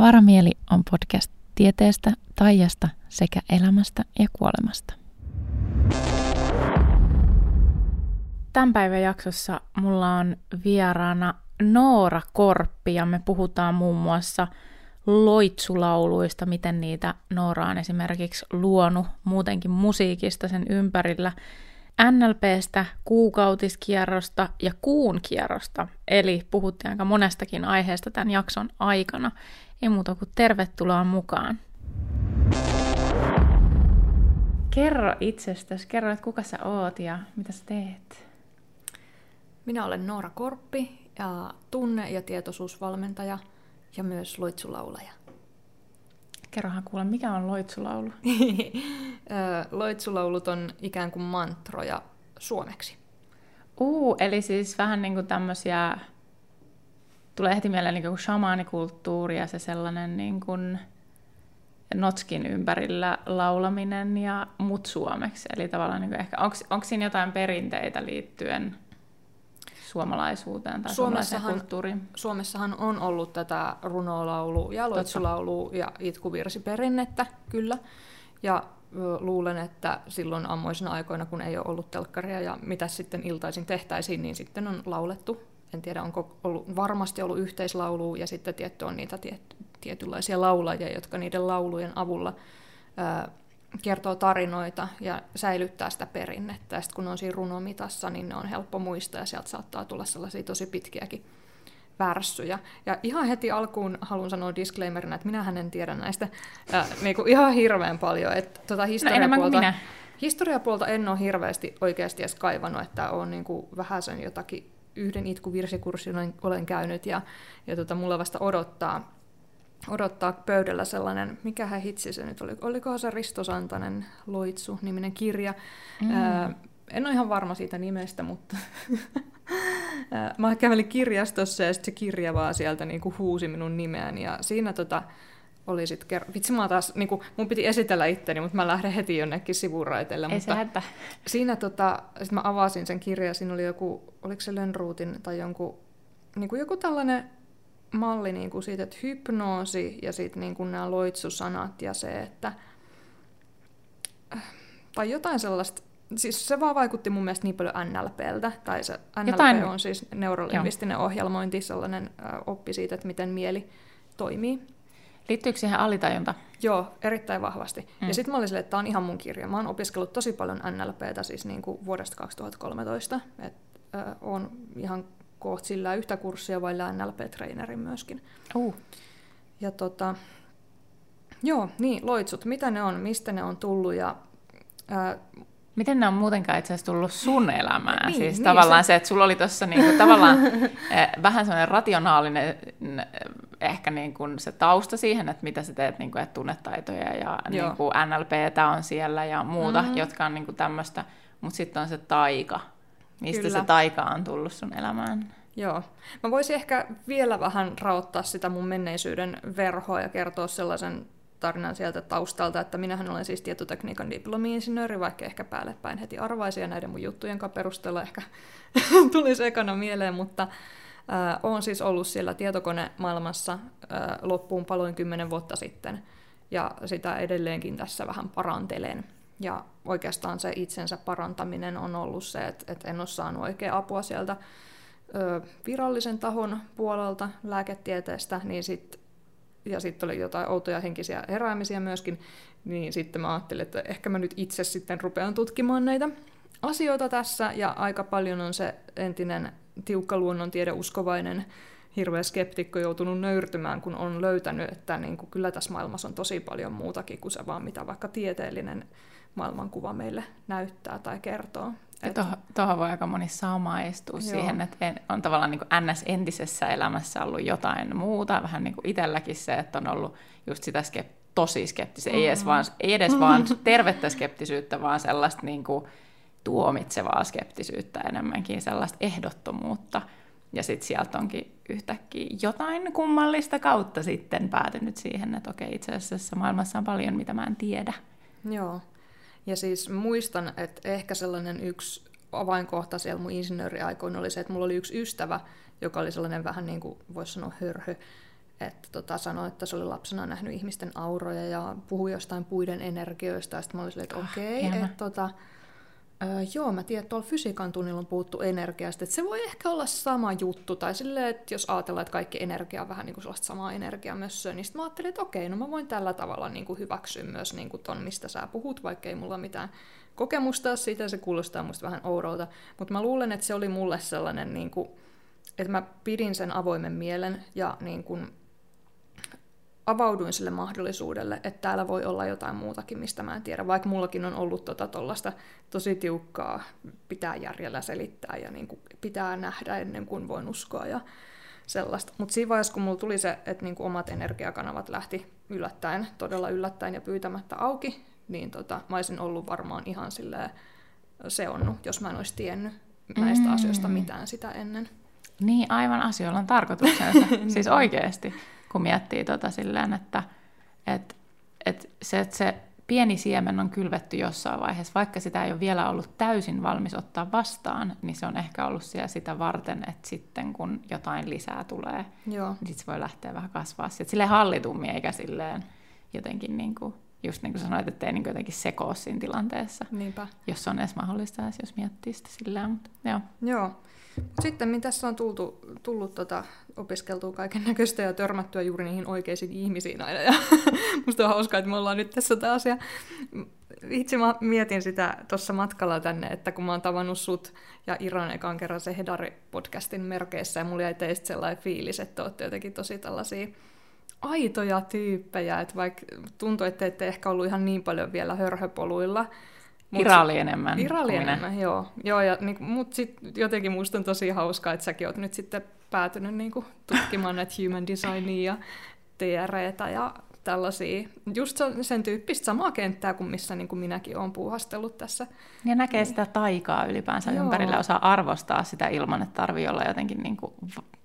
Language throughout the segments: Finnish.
Avaramieli on podcast tieteestä, taijasta sekä elämästä ja kuolemasta. Tämän päivän jaksossa mulla on vieraana Noora Korppi ja me puhutaan muun muassa loitsulauluista, miten niitä Noora on esimerkiksi luonut muutenkin musiikista sen ympärillä – NLPstä, kuukautiskierrosta ja kuun kierrosta, eli puhuttiin aika monestakin aiheesta tämän jakson aikana. Ei muuta kuin tervetuloa mukaan. Kerro itsestäsi, kerro, että kuka sä oot ja mitä sä teet. Minä olen Noora Korppi ja tunne- ja tietoisuusvalmentaja ja myös loitsulaulaja. Kerrohan kuule, mikä on loitsulaulu? Loitsulaulut on ikään kuin mantroja suomeksi. Uu, eli siis vähän niin kuin tämmöisiä, tulee heti mieleen niin kuin shamaanikulttuuri ja se sellainen niin kuin notskin ympärillä laulaminen ja mut suomeksi. Eli tavallaan niin ehkä, onko siinä jotain perinteitä liittyen suomalaisuuteen tai suomalaiseen kulttuuriin. Suomessahan on ollut tätä runolaulu ja loitsulaulu ja itkuvirsiperinnettä, kyllä. Ja luulen, että silloin ammoisina aikoina, kun ei ole ollut telkkaria ja mitä sitten iltaisin tehtäisiin, niin sitten on laulettu. En tiedä, onko ollut, varmasti ollut yhteislaulu ja sitten tietty on niitä tiet, tietynlaisia laulajia, jotka niiden laulujen avulla ää, kertoo tarinoita ja säilyttää sitä perinnettä. Ja sitten kun on siinä runomitassa, niin ne on helppo muistaa ja sieltä saattaa tulla sellaisia tosi pitkiäkin värssyjä. Ja ihan heti alkuun haluan sanoa disclaimerina, että minä en tiedä näistä äh, niin kuin ihan hirveän paljon. Että tuota historiapuolta, no, historiapuolta en ole hirveästi oikeasti edes kaivannut, että olen niin kuin vähän sen jotakin yhden itkuvirsikurssin olen, olen käynyt ja, ja tota, mulla vasta odottaa odottaa pöydällä sellainen, mikä hän hitsi se nyt oli, olikohan se Risto Santanen Loitsu-niminen kirja. Mm. Ää, en ole ihan varma siitä nimestä, mutta mä kävelin kirjastossa ja sitten se kirja vaan sieltä niin kuin huusi minun nimeäni ja siinä tota, oli sitten ker- Vitsi, mä taas, niin kuin, mun piti esitellä itteni, mutta mä lähden heti jonnekin sivuraiteille. Ei mutta se Siinä tota, sit mä avasin sen kirjan, siinä oli joku, oliko se Lönnruutin tai jonkun, niin kuin joku tällainen malli niin kuin siitä, että hypnoosi ja sitten niin kuin nämä loitsusanat ja se, että tai jotain sellaista, siis se vaan vaikutti mun mielestä niin paljon NLPltä, tai se NLP jotain... on siis neurolingvistinen ohjelmointi, sellainen oppi siitä, että miten mieli toimii. Liittyykö siihen alitajunta? Joo, erittäin vahvasti. Mm. Ja sitten mä olin silleen, että tämä on ihan mun kirja. Mä oon opiskellut tosi paljon NLPtä siis niin kuin vuodesta 2013. Et, äh, on ihan kohta sillä yhtä kurssia vai NLP-treenerin myöskin. Uh. Ja tota, joo, niin, loitsut, mitä ne on, mistä ne on tullut ja ää, Miten ne on muutenkaan itse asiassa tullut sun elämään? Niin, siis niin, tavallaan se... se, että sulla oli tuossa niinku, tavallaan eh, vähän sellainen rationaalinen ehkä niinku se tausta siihen, että mitä sä teet, niinku, että tunnetaitoja ja niinku NLPtä on siellä ja muuta, mm-hmm. jotka on niinku tämmöistä, mutta sitten on se taika, Mistä Kyllä. se taika on tullut sun elämään? Joo. Mä voisin ehkä vielä vähän raottaa sitä mun menneisyyden verhoa ja kertoa sellaisen tarinan sieltä taustalta, että minähän olen siis tietotekniikan diplomi-insinööri, vaikka ehkä päälle päin heti arvaisi ja näiden mun juttujen perusteella ehkä tuli ekana mieleen, mutta äh, olen siis ollut siellä tietokonemaailmassa äh, loppuun paloin kymmenen vuotta sitten ja sitä edelleenkin tässä vähän parantelen. Ja oikeastaan se itsensä parantaminen on ollut se, että, että en ole saanut oikein apua sieltä ö, virallisen tahon puolelta lääketieteestä, niin sit, ja sitten oli jotain outoja henkisiä heräämisiä myöskin, niin sitten mä ajattelin, että ehkä mä nyt itse sitten rupean tutkimaan näitä asioita tässä, ja aika paljon on se entinen tiukka luonnontiedeuskovainen hirveä skeptikko joutunut nöyrtymään, kun on löytänyt, että niin kuin kyllä tässä maailmassa on tosi paljon muutakin kuin se vaan, mitä vaikka tieteellinen maailmankuva meille näyttää tai kertoo. Tuohon, voi aika moni samaistua Joo. siihen, että on tavallaan niin kuin NS-entisessä elämässä ollut jotain muuta, vähän niin kuin itselläkin se, että on ollut just sitä skep- tosi skeptistä, mm-hmm. ei edes, vaan, ei edes vaan tervettä skeptisyyttä, vaan sellaista niin kuin tuomitsevaa skeptisyyttä enemmänkin, sellaista ehdottomuutta. Ja sitten sieltä onkin yhtäkkiä jotain kummallista kautta sitten päätynyt siihen, että okei, itse asiassa maailmassa on paljon, mitä mä en tiedä. Joo. Ja siis muistan, että ehkä sellainen yksi avainkohta siellä mun insinööriaikoina oli se, että mulla oli yksi ystävä, joka oli sellainen vähän niin kuin voisi sanoa hörhö, että tota, sanoi, että se oli lapsena nähnyt ihmisten auroja ja puhui jostain puiden energioista. Ja sitten mä olin silleen, että ah, okei, okay, että tota, Öö, joo, mä tiedän, että tuolla fysiikan tunnilla on puhuttu energiasta, että se voi ehkä olla sama juttu, tai silleen, että jos ajatellaan, että kaikki energia on vähän niin kuin sellaista samaa energiamössöä, niin sitten mä ajattelin, että okei, no mä voin tällä tavalla niin kuin hyväksyä myös niin kuin ton, mistä sä puhut, vaikka ei mulla mitään kokemusta siitä, se kuulostaa musta vähän oudolta, mutta mä luulen, että se oli mulle sellainen, niin kuin, että mä pidin sen avoimen mielen ja niin kuin, avauduin sille mahdollisuudelle, että täällä voi olla jotain muutakin, mistä mä en tiedä. Vaikka mullakin on ollut tota tollasta tosi tiukkaa, pitää järjellä selittää ja niin kuin pitää nähdä ennen kuin voin uskoa ja sellaista. Mutta siinä vaiheessa, kun mulla tuli se, että niin kuin omat energiakanavat lähti yllättäen, todella yllättäen ja pyytämättä auki, niin tota, mä olisin ollut varmaan ihan silleen seonnut, jos mä en olisi tiennyt näistä mm. asioista mitään sitä ennen. Niin, aivan asioilla on tarkoituksensa. siis oikeasti kun miettii tota silleen, että et, et se, että se pieni siemen on kylvetty jossain vaiheessa, vaikka sitä ei ole vielä ollut täysin valmis ottaa vastaan, niin se on ehkä ollut siellä sitä varten, että sitten kun jotain lisää tulee, Joo. niin sitten se voi lähteä vähän kasvaa. Sitten silleen hallitummin, eikä silleen jotenkin niin kuin, just niin kuin sanoit, että ei niin jotenkin sekoa siinä tilanteessa. Niinpä. Jos on edes mahdollista, jos miettii sitä silleen. Mutta, joo. joo. Sitten mitä tässä on tultu, tullut tota, opiskeltua kaiken näköistä ja törmättyä juuri niihin oikeisiin ihmisiin aina. Ja musta on hauskaa, että me ollaan nyt tässä taas. Ja itse mä mietin sitä tuossa matkalla tänne, että kun mä oon tavannut sut ja Iran ekan kerran se Hedari-podcastin merkeissä, ja mulla jäi teistä sellainen fiilis, että olette jotenkin tosi tällaisia aitoja tyyppejä, että vaikka tuntuu, että ette ehkä ollut ihan niin paljon vielä hörhöpoluilla, Oli enemmän. Ira oli enemmän, joo. joo ja, niin, mutta sitten jotenkin musta on tosi hauskaa, että säkin oot nyt sitten päätynyt niin kuin, tutkimaan näitä human designia ja TREtä ja tällaisia, just sen tyyppistä samaa kenttää kuin missä niin kuin minäkin olen puuhastellut tässä. Ja näkee sitä taikaa ylipäänsä Joo. ympärillä, osaa arvostaa sitä ilman, että tarvii olla jotenkin niin kuin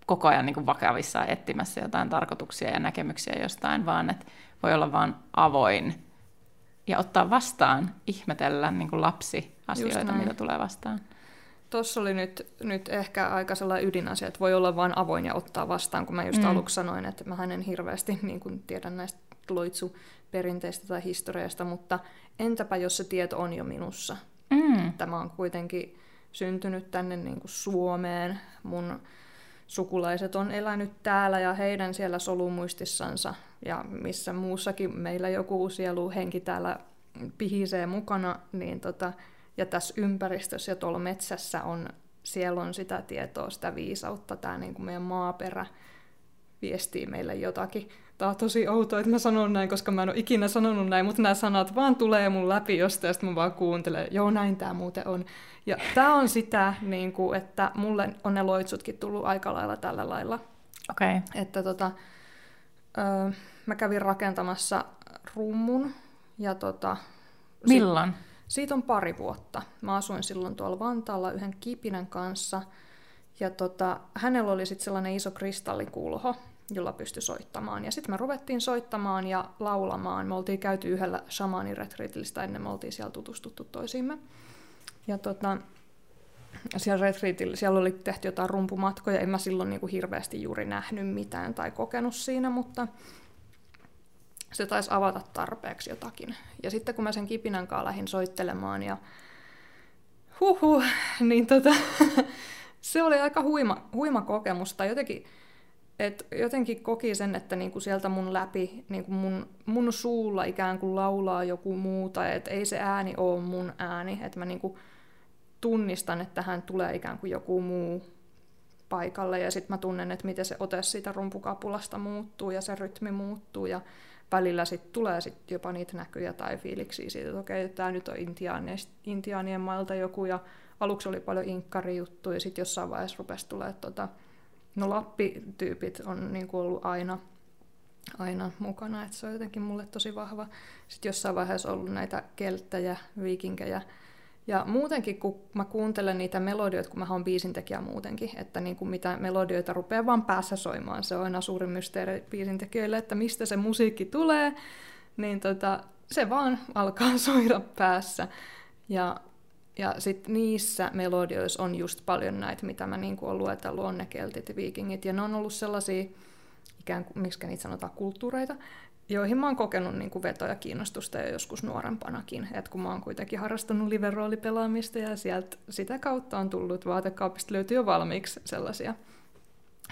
koko ajan niin kuin vakavissa etsimässä jotain tarkoituksia ja näkemyksiä jostain, vaan että voi olla vain avoin ja ottaa vastaan, ihmetellä niin kuin lapsi asioita, mitä tulee vastaan. Tuossa oli nyt, nyt ehkä aika sellainen ydinasia, että voi olla vain avoin ja ottaa vastaan, kun mä just mm. aluksi sanoin, että mä en hirveästi niin kuin tiedän näistä loitsuperinteistä tai historiasta, mutta entäpä jos se tieto on jo minussa? Mm. Tämä on kuitenkin syntynyt tänne niin kuin Suomeen, mun sukulaiset on elänyt täällä ja heidän siellä solumuistissansa ja missä muussakin meillä joku sielu henki täällä pihisee mukana, niin tota, ja tässä ympäristössä ja tuolla metsässä on, siellä on sitä tietoa, sitä viisautta, tämä niin kuin meidän maaperä viestii meille jotakin. Tämä on tosi outoa, että mä sanon näin, koska mä en ole ikinä sanonut näin, mutta nämä sanat vaan tulee mun läpi jostain, ja sitten mä vaan kuuntelen, joo näin tämä muuten on. Ja tämä on sitä, niin kuin, että mulle on ne loitsutkin tullut aika lailla tällä lailla. Okay. Että tota, öö, mä kävin rakentamassa rummun. Ja tota, Milloin? Sit, siitä on pari vuotta. Mä asuin silloin tuolla Vantaalla yhden kipinän kanssa. Ja tota, hänellä oli sitten sellainen iso kristallikulho, jolla pystyi soittamaan. Ja sitten me ruvettiin soittamaan ja laulamaan. Me oltiin käyty yhdellä shamaaniretriitillä, ennen me oltiin siellä tutustuttu toisiimme. Ja tota, siellä retriitillä, siellä oli tehty jotain rumpumatkoja, en mä silloin niin kuin hirveästi juuri nähnyt mitään tai kokenut siinä, mutta se taisi avata tarpeeksi jotakin. Ja sitten kun mä sen kipinän kanssa lähdin soittelemaan ja huhu, niin tota, se oli aika huima, huima kokemus. Tai jotenkin, et jotenkin koki sen, että niinku sieltä mun läpi, niinku mun, mun suulla ikään kuin laulaa joku muu, tai että ei se ääni ole mun ääni. Että mä niinku tunnistan, että tähän tulee ikään kuin joku muu paikalle, ja sitten mä tunnen, että miten se ote siitä rumpukapulasta muuttuu, ja se rytmi muuttuu, ja välillä sit tulee sit jopa niitä näkyjä tai fiiliksiä siitä, että okei, tämä nyt on intiaanien mailta joku, ja aluksi oli paljon inkkari-juttuja, ja sitten jossain vaiheessa rupesi tulee, tota, no Lappi-tyypit on niin kuin ollut aina, aina mukana, että se on jotenkin mulle tosi vahva. Sitten jossain vaiheessa ollut näitä kelttäjä, viikinkejä, ja muutenkin, kun mä kuuntelen niitä melodioita, kun mä oon biisintekijä muutenkin, että niin kuin mitä melodioita rupeaa vaan päässä soimaan, se on aina suurin mysteeri biisintekijöille, että mistä se musiikki tulee, niin tota, se vaan alkaa soida päässä. Ja, ja sitten niissä melodioissa on just paljon näitä, mitä mä niin olen luetellut, on ne keltit ja viikingit, ja ne on ollut sellaisia ikään kuin, miksi niitä sanotaan, kulttuureita, joihin mä oon kokenut niin kuin vetoja kiinnostusta jo joskus nuorempanakin. Et kun mä oon kuitenkin harrastanut liveroolipelaamista ja sieltä sitä kautta on tullut vaatekaupista löytyy jo valmiiksi sellaisia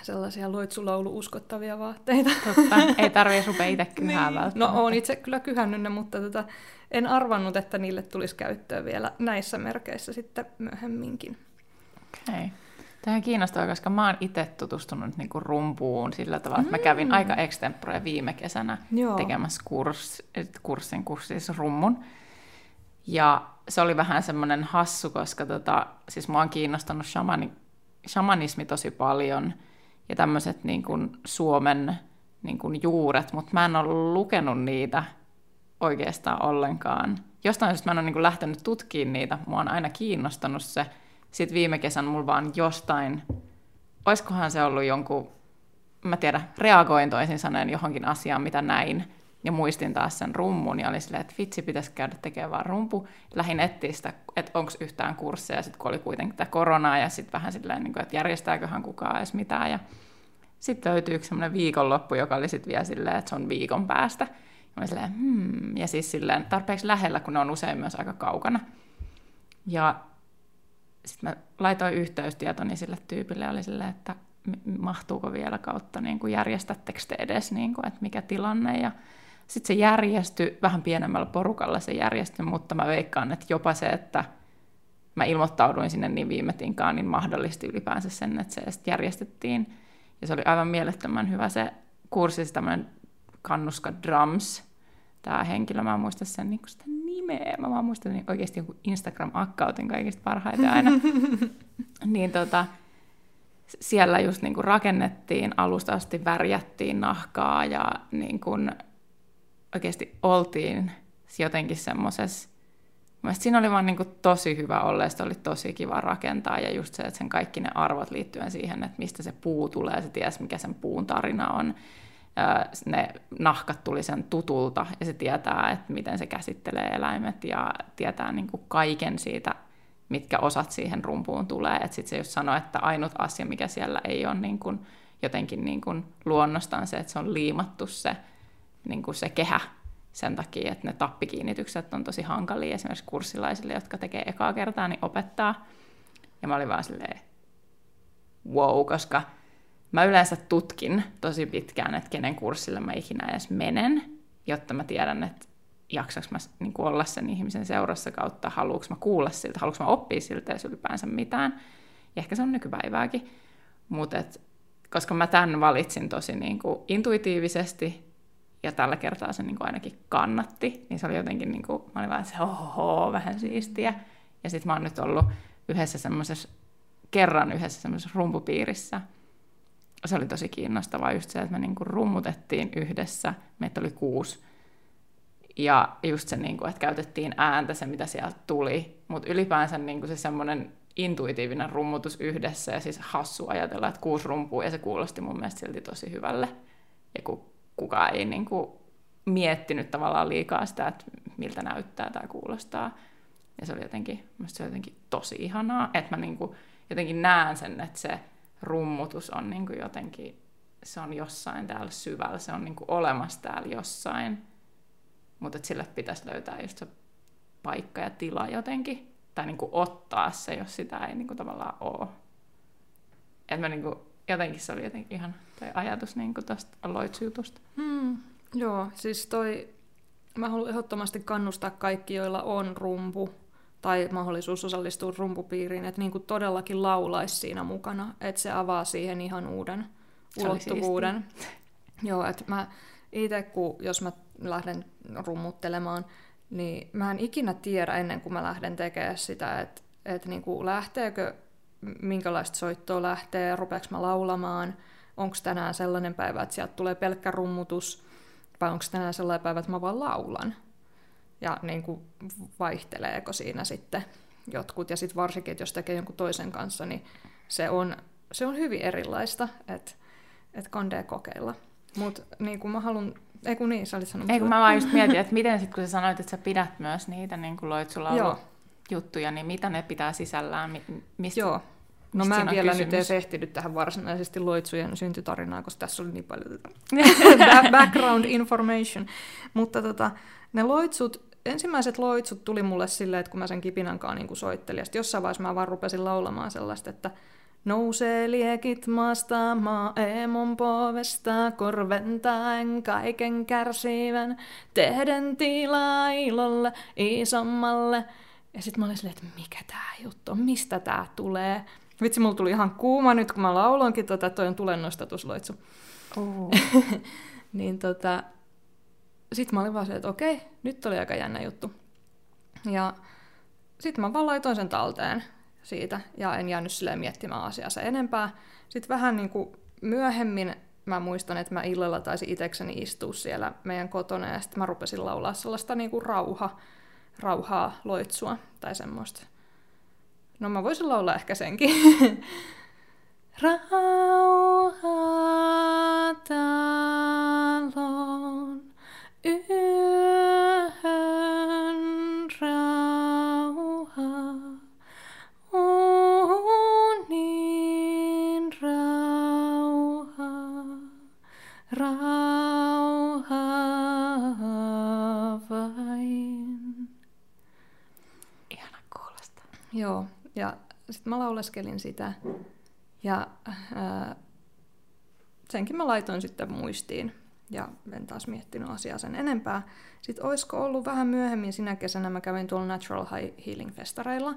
sellaisia loitsulaulu uskottavia vaatteita. Totta, ei tarvitse rupea itse kyhää niin. No on itse kyllä kyhännyt ne, mutta tota, en arvannut, että niille tulisi käyttöä vielä näissä merkeissä sitten myöhemminkin. Okei. Okay. Tämä on kiinnostavaa, koska mä oon itse tutustunut niinku rumpuun sillä tavalla, että mä kävin mm. aika extempore viime kesänä Joo. tekemässä kurs, kurssin, kurssin rummun. Ja se oli vähän semmoinen hassu, koska tota, siis mua on kiinnostanut shamani, shamanismi tosi paljon ja tämmöiset niin Suomen niin kuin juuret, mutta mä en ole lukenut niitä oikeastaan ollenkaan. Jostain syystä mä en ole niin kuin lähtenyt tutkimaan niitä, mua on aina kiinnostanut se, sitten viime kesän mulla vaan jostain, oiskohan se ollut jonkun, mä tiedä, reagoin toisin sanoen johonkin asiaan, mitä näin, ja muistin taas sen rummun, ja oli silleen, että vitsi, pitäisi käydä tekemään vaan rumpu. Lähin etsiä sitä, että onko yhtään kursseja, sitten kun oli kuitenkin tämä koronaa, ja sitten vähän silleen, niin kuin, että järjestääköhän kukaan edes mitään, ja sitten löytyi yksi semmoinen viikonloppu, joka oli sitten vielä silleen, että se on viikon päästä. Ja mä silleen, hmm, ja siis silleen tarpeeksi lähellä, kun ne on usein myös aika kaukana. Ja sitten mä laitoin yhteystietoni sille tyypille oli silleen, että mahtuuko vielä kautta, niin kuin järjestättekö te edes, niin kuin, että mikä tilanne. Ja sitten se järjestyi, vähän pienemmällä porukalla se järjestyi, mutta mä veikkaan, että jopa se, että mä ilmoittauduin sinne niin viime tinkaan, niin mahdollisti ylipäänsä sen, että se järjestettiin. Ja se oli aivan mielettömän hyvä se kurssi, tämmöinen Kannuska Drums, tämä henkilö, mä en muista sen, niin sitä nimeä, mä vaan muistan niin oikeasti joku Instagram-akkautin kaikista parhaiten aina. niin tota, siellä just niin kuin rakennettiin, alusta asti värjättiin nahkaa ja niin kuin oikeasti oltiin jotenkin semmoisessa, Mielestäni siinä oli vaan niin kuin tosi hyvä olla ja oli tosi kiva rakentaa ja just se, että sen kaikki ne arvot liittyen siihen, että mistä se puu tulee, se ties mikä sen puun tarina on ne nahkat tuli sen tutulta ja se tietää, että miten se käsittelee eläimet ja tietää niin kuin kaiken siitä, mitkä osat siihen rumpuun tulee. Sitten se just sanoo, että ainut asia, mikä siellä ei ole niin kuin jotenkin niin kuin luonnostaan se, että se on liimattu se, niin kuin se kehä sen takia, että ne tappikiinnitykset on tosi hankalia esimerkiksi kurssilaisille, jotka tekee ekaa kertaa, niin opettaa. Ja mä olin vaan silleen, wow, koska Mä yleensä tutkin tosi pitkään, että kenen kurssille mä ikinä edes menen, jotta mä tiedän, että jaksaks mä niin olla sen ihmisen seurassa kautta, haluuks mä kuulla siltä, haluuks mä oppia siltä edes ylipäänsä mitään. Ja ehkä se on nykypäivääkin. Mutta koska mä tämän valitsin tosi niin kuin intuitiivisesti, ja tällä kertaa se niin kuin ainakin kannatti, niin se oli jotenkin, niin kuin, mä olin vaan se, oho, vähän siistiä. Ja sitten mä oon nyt ollut yhdessä semmoisessa, kerran yhdessä semmoisessa rumpupiirissä, se oli tosi kiinnostavaa just se, että me niinku rummutettiin yhdessä, meitä oli kuusi, ja just se, niinku, että käytettiin ääntä, se mitä sieltä tuli, mutta ylipäänsä niinku se semmoinen intuitiivinen rummutus yhdessä, ja siis hassu ajatella, että kuusi rumpuu, ja se kuulosti mun mielestä silti tosi hyvälle, ja ku, kukaan ei niinku miettinyt tavallaan liikaa sitä, että miltä näyttää tai kuulostaa, ja se oli jotenkin, se oli jotenkin tosi ihanaa, että mä niinku jotenkin näen sen, että se rummutus on niin kuin jotenkin, se on jossain täällä syvällä, se on niin kuin olemassa täällä jossain, mutta sille pitäisi löytää just se paikka ja tila jotenkin, tai niin kuin ottaa se, jos sitä ei niin kuin tavallaan ole. Et mä niin kuin, jotenkin se oli jotenkin ihan toi ajatus niin kuin tosta loitsujutusta. Hmm, joo, siis toi, mä haluan ehdottomasti kannustaa kaikki, joilla on rumpu, tai mahdollisuus osallistua rumpupiiriin, että niin kuin todellakin laulaisi siinä mukana, että se avaa siihen ihan uuden se ulottuvuuden. Joo, että mä itse, kun jos mä lähden rummuttelemaan, niin mä en ikinä tiedä ennen kuin mä lähden tekemään sitä, että, että niin kuin lähteekö, minkälaista soittoa lähtee, rupeaks mä laulamaan, onko tänään sellainen päivä, että sieltä tulee pelkkä rummutus, vai onko tänään sellainen päivä, että mä vaan laulan ja niin kuin vaihteleeko siinä sitten jotkut. Ja sitten varsinkin, että jos tekee jonkun toisen kanssa, niin se on, se on hyvin erilaista, että et kandee kokeilla. Mutta niin kuin mä haluan ei kun niin, sä olit sanonut. Ei kun mä vaan just mietin, että miten sitten kun sä sanoit, että sä pidät myös niitä niin kuin loitsulaulu juttuja, niin mitä ne pitää sisällään? Mistä Joo. No mä en vielä kysymys. nyt edes ehtinyt tähän varsinaisesti loitsujen syntytarinaan, koska tässä oli niin paljon background information. Mutta tota, ne loitsut, ensimmäiset loitsut tuli mulle silleen, että kun mä sen kipinankaan niin soittelin, ja jossain vaiheessa mä vaan rupesin laulamaan sellaista, että Nousee liekit maasta maaemon povesta, korventaen kaiken kärsivän, tehden tilaa ilolle isommalle. Ja sitten mä olin silleen, että mikä tää juttu on, mistä tää tulee. Vitsi, mulla tuli ihan kuuma nyt, kun mä lauloinkin, tota, toi on tulennostatusloitsu. Oh. niin tota, sit mä olin vaan se, että okei, nyt oli aika jännä juttu. Ja sitten mä vaan laitoin sen talteen siitä ja en jäänyt silleen miettimään asiassa enempää. Sitten vähän niin kuin myöhemmin mä muistan, että mä illalla taisin itekseni istua siellä meidän kotona ja sitten mä rupesin laulaa sellaista niin kuin rauha, rauhaa loitsua tai semmoista. No mä voisin laulaa ehkä senkin. Rauha talon yhön rauha. Unin rauha. Rauha vain. Ihana kuulostaa. Joo, ja sitten mä lauleskelin sitä ja ää, senkin mä laitoin sitten muistiin ja en taas miettinyt asiaa sen enempää. Sitten olisiko ollut vähän myöhemmin sinä kesänä, mä kävin tuolla Natural Healing-festareilla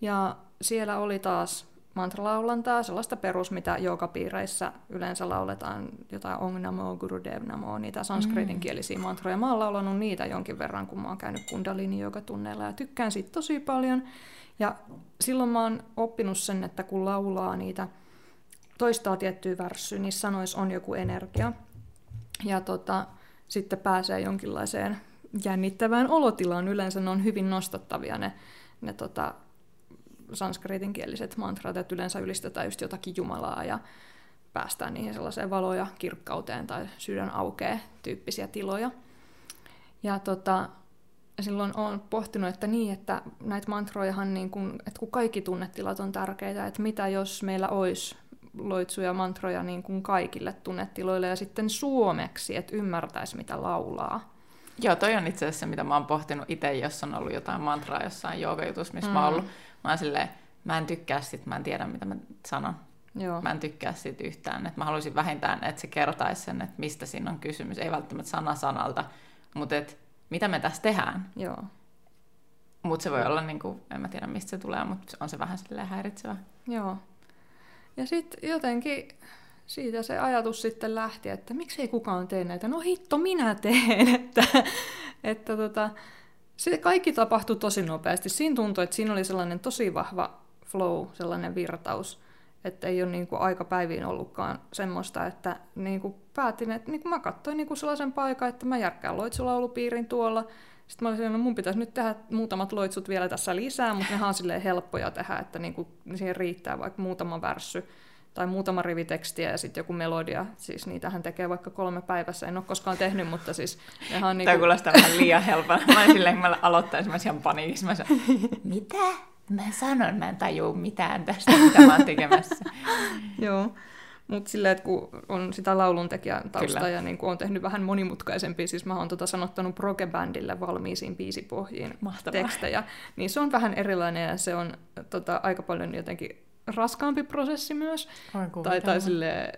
ja siellä oli taas mantralaulantaa, sellaista perus, mitä piireissä yleensä lauletaan, jotain Ong Namo, Gurudev Namo, niitä sanskritinkielisiä mantroja. Mä oon laulanut niitä jonkin verran, kun mä oon käynyt kundalini joka tunneilla ja tykkään siitä tosi paljon. Ja silloin mä oon oppinut sen, että kun laulaa niitä, toistaa tiettyä värssyä, niin sanoissa on joku energia. Ja tota, sitten pääsee jonkinlaiseen jännittävään olotilaan. Yleensä ne on hyvin nostattavia ne, ne tota, sanskritinkieliset mantrat, että yleensä ylistetään just jotakin Jumalaa ja päästään niihin sellaiseen valoja kirkkauteen tai sydän aukee tyyppisiä tiloja. Ja tota, silloin olen pohtinut, että niin, että näitä mantrojahan, niin kun, että kun kaikki tunnetilat on tärkeitä, että mitä jos meillä olisi loitsuja mantroja niin kuin kaikille tunnetiloille ja sitten suomeksi, että ymmärtäisi mitä laulaa. Joo, toi on itse asiassa se, mitä mä oon pohtinut itse, jos on ollut jotain mantraa jossain joogajutussa, missä mm. mä oon ollut. Mä oon silleen, mä en tykkää sit, mä en tiedä mitä mä sanon. Joo. Mä en tykkää siitä yhtään. Et mä haluaisin vähintään, että se kertaisi sen, että mistä siinä on kysymys. Ei välttämättä sana sanalta, mutta että mitä me tässä tehdään. Joo. Mutta se voi olla, niin kuin, en mä tiedä mistä se tulee, mutta on se vähän silleen häiritsevä. Joo. Ja sitten jotenkin siitä se ajatus sitten lähti, että miksei kukaan tee näitä. No hitto, minä teen. Että, että tota, se kaikki tapahtui tosi nopeasti. Siinä tuntui, että siinä oli sellainen tosi vahva flow, sellainen virtaus, että ei ole niin kuin aikapäiviin ollutkaan semmoista, että niin kuin päätin, että niin kuin mä katsoin niin kuin sellaisen paikan, että mä järkkään loitsulaulupiirin tuolla. Sitten mä olisin, että no mun pitäisi nyt tehdä muutamat loitsut vielä tässä lisää, mutta ne on silleen helppoja tehdä, että niin kuin siihen riittää vaikka muutama värssy tai muutama rivi tekstiä ja sitten joku melodia. Siis niitähän tekee vaikka kolme päivässä. En ole koskaan tehnyt, mutta siis nehän on... Niinku... Tämä kuulostaa vähän liian helpolta. Mä olin silleen, kun mä aloittaisin, mä ihan paniikissa. Mä sanoin, mitä? Mä sanon, mä en tajua mitään tästä, mitä mä oon tekemässä. Joo. Mutta silleen, että kun on sitä lauluntekijän tausta Kyllä. ja niin on tehnyt vähän monimutkaisempi, siis mä oon tota sanottanut progebändille valmiisiin biisipohjiin Mahtavaa. tekstejä, niin se on vähän erilainen ja se on tota, aika paljon jotenkin raskaampi prosessi myös. Tai, tai sille,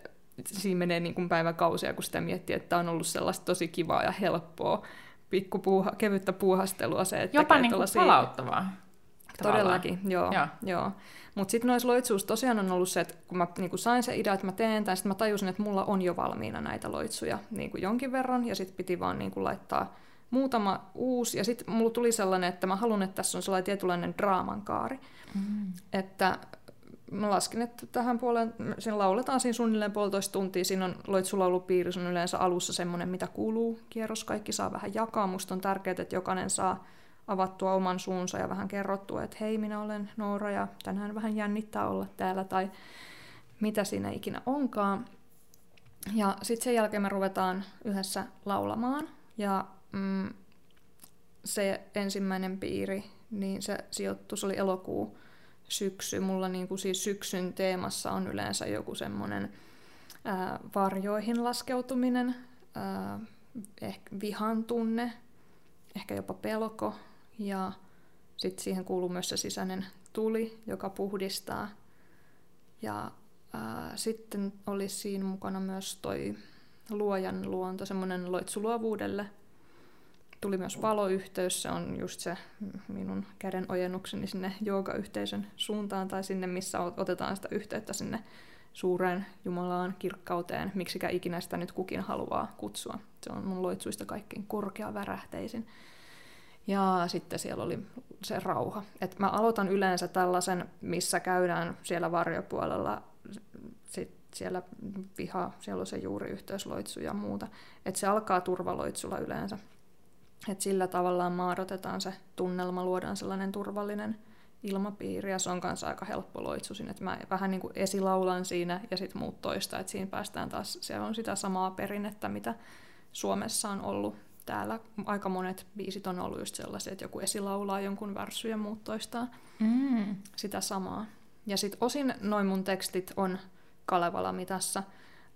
siinä menee niin kuin päiväkausia, kun sitä miettii, että on ollut sellaista tosi kivaa ja helppoa, pikkupuuha, kevyttä puuhastelua se, että Jopa niin kuin palauttavaa. Todellakin, joo. joo. joo. Mutta sitten noissa loitsuus tosiaan on ollut se, että kun mä niinku sain se idea, että mä teen tai sitten mä tajusin, että mulla on jo valmiina näitä loitsuja niinku jonkin verran, ja sitten piti vaan niinku laittaa muutama uusi, ja sitten mulla tuli sellainen, että mä haluan, että tässä on sellainen tietynlainen draaman kaari. Mm. Että mä laskin, että tähän puoleen, sen lauletaan siinä suunnilleen puolitoista tuntia, siinä on loitsulaulupiiri, on yleensä alussa semmoinen, mitä kuuluu kierros, kaikki saa vähän jakaa, musta on tärkeää, että jokainen saa avattua oman suunsa ja vähän kerrottua, että hei, minä olen Noora ja tänään vähän jännittää olla täällä tai mitä siinä ikinä onkaan. Ja sitten sen jälkeen me ruvetaan yhdessä laulamaan ja mm, se ensimmäinen piiri, niin se sijoittu, se oli elokuu syksy. Mulla niin kuin siis syksyn teemassa on yleensä joku semmoinen varjoihin laskeutuminen, ää, ehkä vihan tunne, ehkä jopa pelko ja sitten siihen kuuluu myös se sisäinen tuli, joka puhdistaa. Ja ää, sitten olisi siinä mukana myös toi luojan luonto, semmoinen loitsu luovuudelle. Tuli myös valoyhteys, se on just se minun käden ojennukseni sinne joogayhteisön suuntaan tai sinne, missä otetaan sitä yhteyttä sinne suureen Jumalaan, kirkkauteen, miksikä ikinä sitä nyt kukin haluaa kutsua. Se on mun loitsuista kaikkein korkea värähteisin. Ja sitten siellä oli se rauha. Et mä aloitan yleensä tällaisen, missä käydään siellä varjopuolella, sit siellä viha, siellä on se juuriyhteysloitsu ja muuta. Et se alkaa turvaloitsulla yleensä. Et sillä tavallaan maadotetaan se tunnelma, luodaan sellainen turvallinen ilmapiiri, ja se on kanssa aika helppo loitsu sinne, että mä vähän niin kuin esilaulan siinä, ja sitten muut toista, että siinä päästään taas, se on sitä samaa perinnettä, mitä Suomessa on ollut täällä aika monet biisit on ollut just sellaisia, että joku esilaulaa jonkun värsy ja muut toistaa mm. sitä samaa. Ja sitten osin noin mun tekstit on Kalevala mitassa.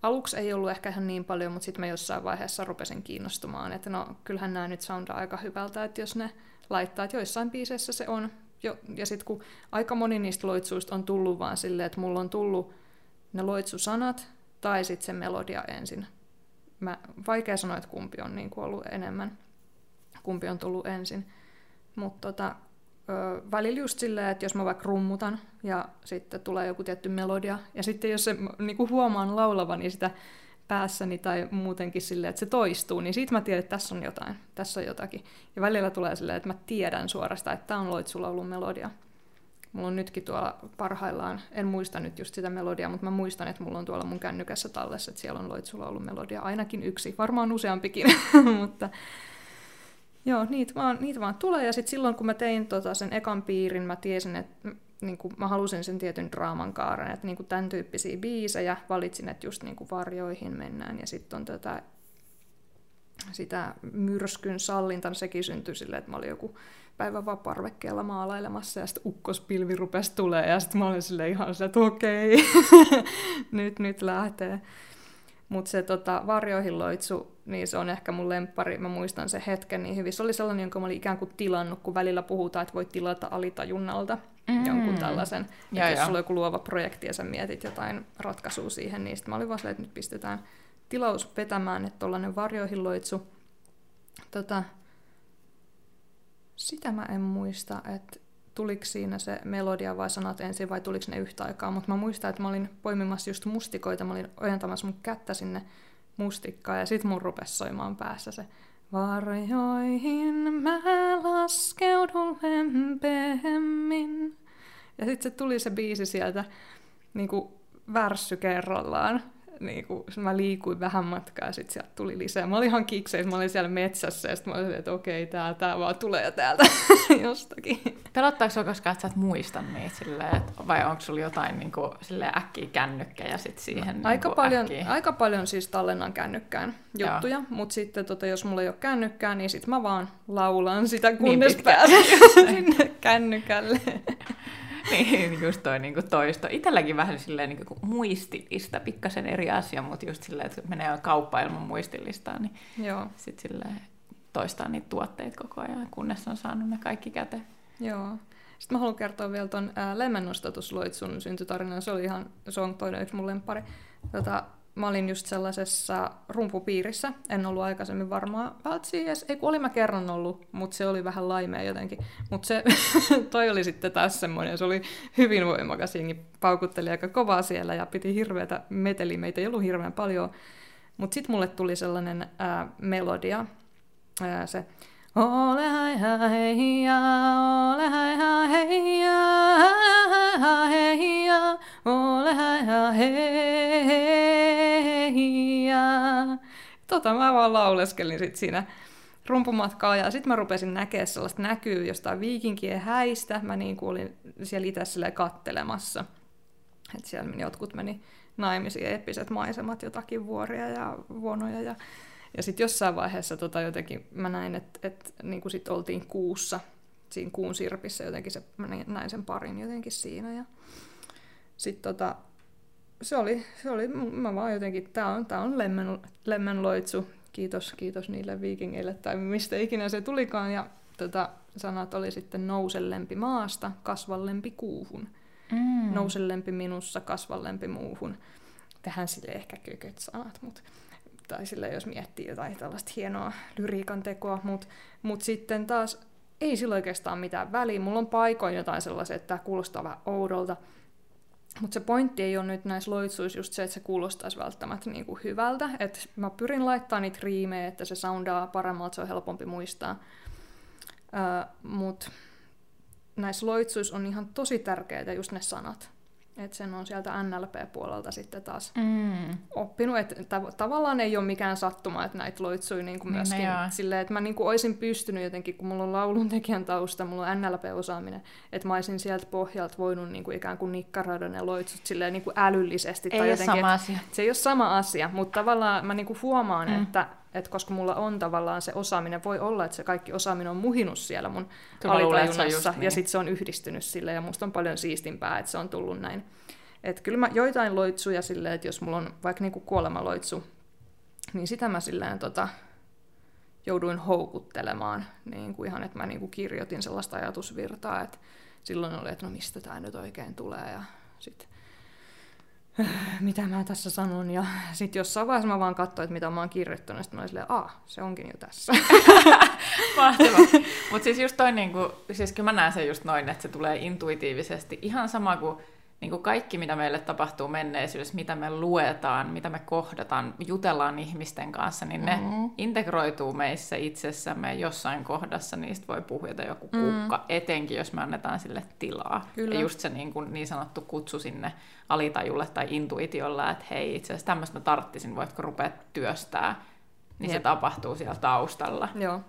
Aluksi ei ollut ehkä ihan niin paljon, mutta sitten mä jossain vaiheessa rupesin kiinnostumaan, että no kyllähän nämä nyt soundaa aika hyvältä, että jos ne laittaa, että joissain biiseissä se on. Jo, ja sitten kun aika moni niistä loitsuista on tullut vaan silleen, että mulla on tullut ne loitsusanat tai sitten se melodia ensin mä, vaikea sanoa, että kumpi on niin ollut enemmän, kumpi on tullut ensin. Mutta tota, välillä just silleen, että jos mä vaikka rummutan ja sitten tulee joku tietty melodia, ja sitten jos se niin kuin huomaan laulavani sitä päässäni tai muutenkin silleen, että se toistuu, niin siitä mä tiedän, että tässä on jotain, tässä on jotakin. Ja välillä tulee silleen, että mä tiedän suorastaan, että tämä on loitsulaulun melodia. Mulla on nytkin tuolla parhaillaan, en muista nyt just sitä melodiaa, mutta mä muistan, että mulla on tuolla mun kännykässä tallessa, että siellä on Loitsulla ollut melodia, ainakin yksi, varmaan useampikin, mutta joo, niitä vaan, niitä vaan tulee. Ja sitten silloin, kun mä tein tota sen ekan piirin, mä tiesin, että niin kuin, mä halusin sen tietyn draaman kaaren, että niin kuin tämän tyyppisiä biisejä, valitsin, että just niin kuin varjoihin mennään, ja sitten on tätä sitä myrskyn sallinta, sekin syntyi silleen, että mä olin joku päivän vaan parvekkeella maalailemassa ja sitten ukkospilvi rupesi tulee ja sitten mä olin sille ihan se, että okei, nyt, nyt lähtee. Mutta se tota, varjoihin loitsu, niin se on ehkä mun lemppari. Mä muistan sen hetken niin hyvin. Se oli sellainen, jonka mä olin ikään kuin tilannut, kun välillä puhutaan, että voi tilata alitajunnalta mm. jonkun tällaisen. Ja, jos sulla on joku luova projekti ja sä mietit jotain ratkaisua siihen, niin sitten mä olin vaan että nyt pistetään tilaus vetämään, että tollainen varjoihin loitsu. Tota, sitä mä en muista, että tuliko siinä se melodia vai sanat ensin vai tuliko ne yhtä aikaa, mutta mä muistan, että mä olin poimimassa just mustikoita, mä olin ojentamassa mun kättä sinne mustikkaan ja sit mun rupesi soimaan päässä se Varjoihin mä laskeudun lempeämmin. Ja sitten se tuli se biisi sieltä niin kuin värssy kerrallaan niin kuin, mä liikuin vähän matkaa ja sitten sieltä tuli lisää. Mä olin ihan kikseissä, mä olin siellä metsässä ja sitten mä olin, että okei, tää, tää vaan tulee täältä jostakin. Pelottaako sinua koskaan, että sä et muista niitä silleen, että, vai onko sulla jotain niin kuin, silleen äkkiä kännykkä ja sitten siihen no, aika, niin paljon, äkkiä... aika paljon siis tallennan kännykkään juttuja, mutta sitten tota, jos mulla ei ole kännykkää, niin sitten mä vaan laulan sitä, kunnes niin pääsen sinne kännykälle. niin, just toi niin kuin toisto. Itselläkin vähän silleen niin kuin muistilista, pikkasen eri asia, mutta just silleen, että menee kauppa ilman muistilistaa, niin Joo. sitten silleen toistaa niitä tuotteita koko ajan, kunnes on saanut ne kaikki käteen. Joo. Sitten mä haluan kertoa vielä ton lemmennostatusloitsun syntytarinan. Se oli ihan, se on toinen yksi mun lemppari. Tota, mä olin just sellaisessa rumpupiirissä, en ollut aikaisemmin varmaan edes, ei kun olin mä kerran ollut, mutta se oli vähän laimea jotenkin. Mutta se, toi oli sitten taas semmoinen, se oli hyvin voimakas, jengi paukutteli aika kovaa siellä ja piti hirveätä meteliä, meitä ei ollut hirveän paljon. Mutta sitten mulle tuli sellainen ää, melodia, ää, se Ole hai hai ja, ole hai hai ja, hai ja, ole hai hai ja tota mä vaan lauleskelin sit siinä rumpumatkaa ja sitten mä rupesin näkemään sellaista näkyy jostain viikinkien häistä. Mä niin kuin olin siellä itse kattelemassa. Että siellä jotkut meni naimisiin eeppiset maisemat, jotakin vuoria ja vuonoja. Ja, ja sitten jossain vaiheessa tota jotenkin mä näin, että et, niin kuin sit oltiin kuussa siinä kuun sirpissä jotenkin se, mä näin sen parin jotenkin siinä. Ja sitten tota, se oli, se oli, mä vaan jotenkin, tää on, tää on lemmen, lemmenloitsu, kiitos, kiitos niille viikingeille tai mistä ikinä se tulikaan. Ja tota, sanat oli sitten nousellempi maasta, kasvallempi kuuhun. Mm. Nousellempi minussa, kasvallempi muuhun. Tähän sille ehkä kököt sanat, mutta tai sille jos miettii jotain tällaista hienoa lyriikan tekoa, mutta mut sitten taas ei sillä oikeastaan mitään väliä. Mulla on paikoin jotain sellaisia, että tämä kuulostaa vähän oudolta, mutta se pointti ei ole nyt näissä loitsuissa just se, että se kuulostaisi välttämättä niinku hyvältä. että mä pyrin laittamaan niitä riimejä, että se soundaa paremmalta, se on helpompi muistaa. Mutta näissä loitsuissa on ihan tosi tärkeitä just ne sanat. Että sen on sieltä NLP-puolelta sitten taas mm. oppinut, että tav- tavallaan ei ole mikään sattuma, että näitä loitsui niin kuin myöskin niin silleen, että mä niin kuin olisin pystynyt jotenkin, kun mulla on lauluntekijän tausta, mulla on NLP-osaaminen, että mä olisin sieltä pohjalta voinut niin kuin ikään kuin nikkaroida ne loitsut silleen niin kuin älyllisesti. Ei tai jotenkin, sama asia. Se ei ole sama asia, mutta tavallaan mä niin kuin huomaan, mm. että että koska mulla on tavallaan se osaaminen, voi olla, että se kaikki osaaminen on muhinut siellä mun alitajunnassa, niin. ja sitten se on yhdistynyt sille, ja musta on paljon siistimpää, että se on tullut näin. Että kyllä mä joitain loitsuja silleen, että jos mulla on vaikka niinku kuolemaloitsu, niin sitä mä silleen tota, jouduin houkuttelemaan, niin kuin ihan, että mä niinku kirjoitin sellaista ajatusvirtaa, että silloin oli, että no mistä tämä nyt oikein tulee, ja sitten mitä mä tässä sanon. Ja sitten jossain vaiheessa mä vaan katsoin, että mitä mä oon kirjoittanut, sitten mä olin silleen, aah, se onkin jo tässä. Mahtavaa. Mutta siis just toi, niinku, siis kyllä mä näen sen just noin, että se tulee intuitiivisesti. Ihan sama kuin niin kuin kaikki, mitä meille tapahtuu menneisyydessä, mitä me luetaan, mitä me kohdataan, jutellaan ihmisten kanssa, niin ne mm-hmm. integroituu meissä itsessämme jossain kohdassa, niistä voi puhua joku kukka, mm. etenkin jos me annetaan sille tilaa. Kyllä. Ja just se niin, kuin, niin sanottu kutsu sinne alitajulle tai intuitiolla, että hei, itse asiassa tämmöistä mä tarttisin, voitko rupea työstää, niin Jep. se tapahtuu siellä taustalla. Joo.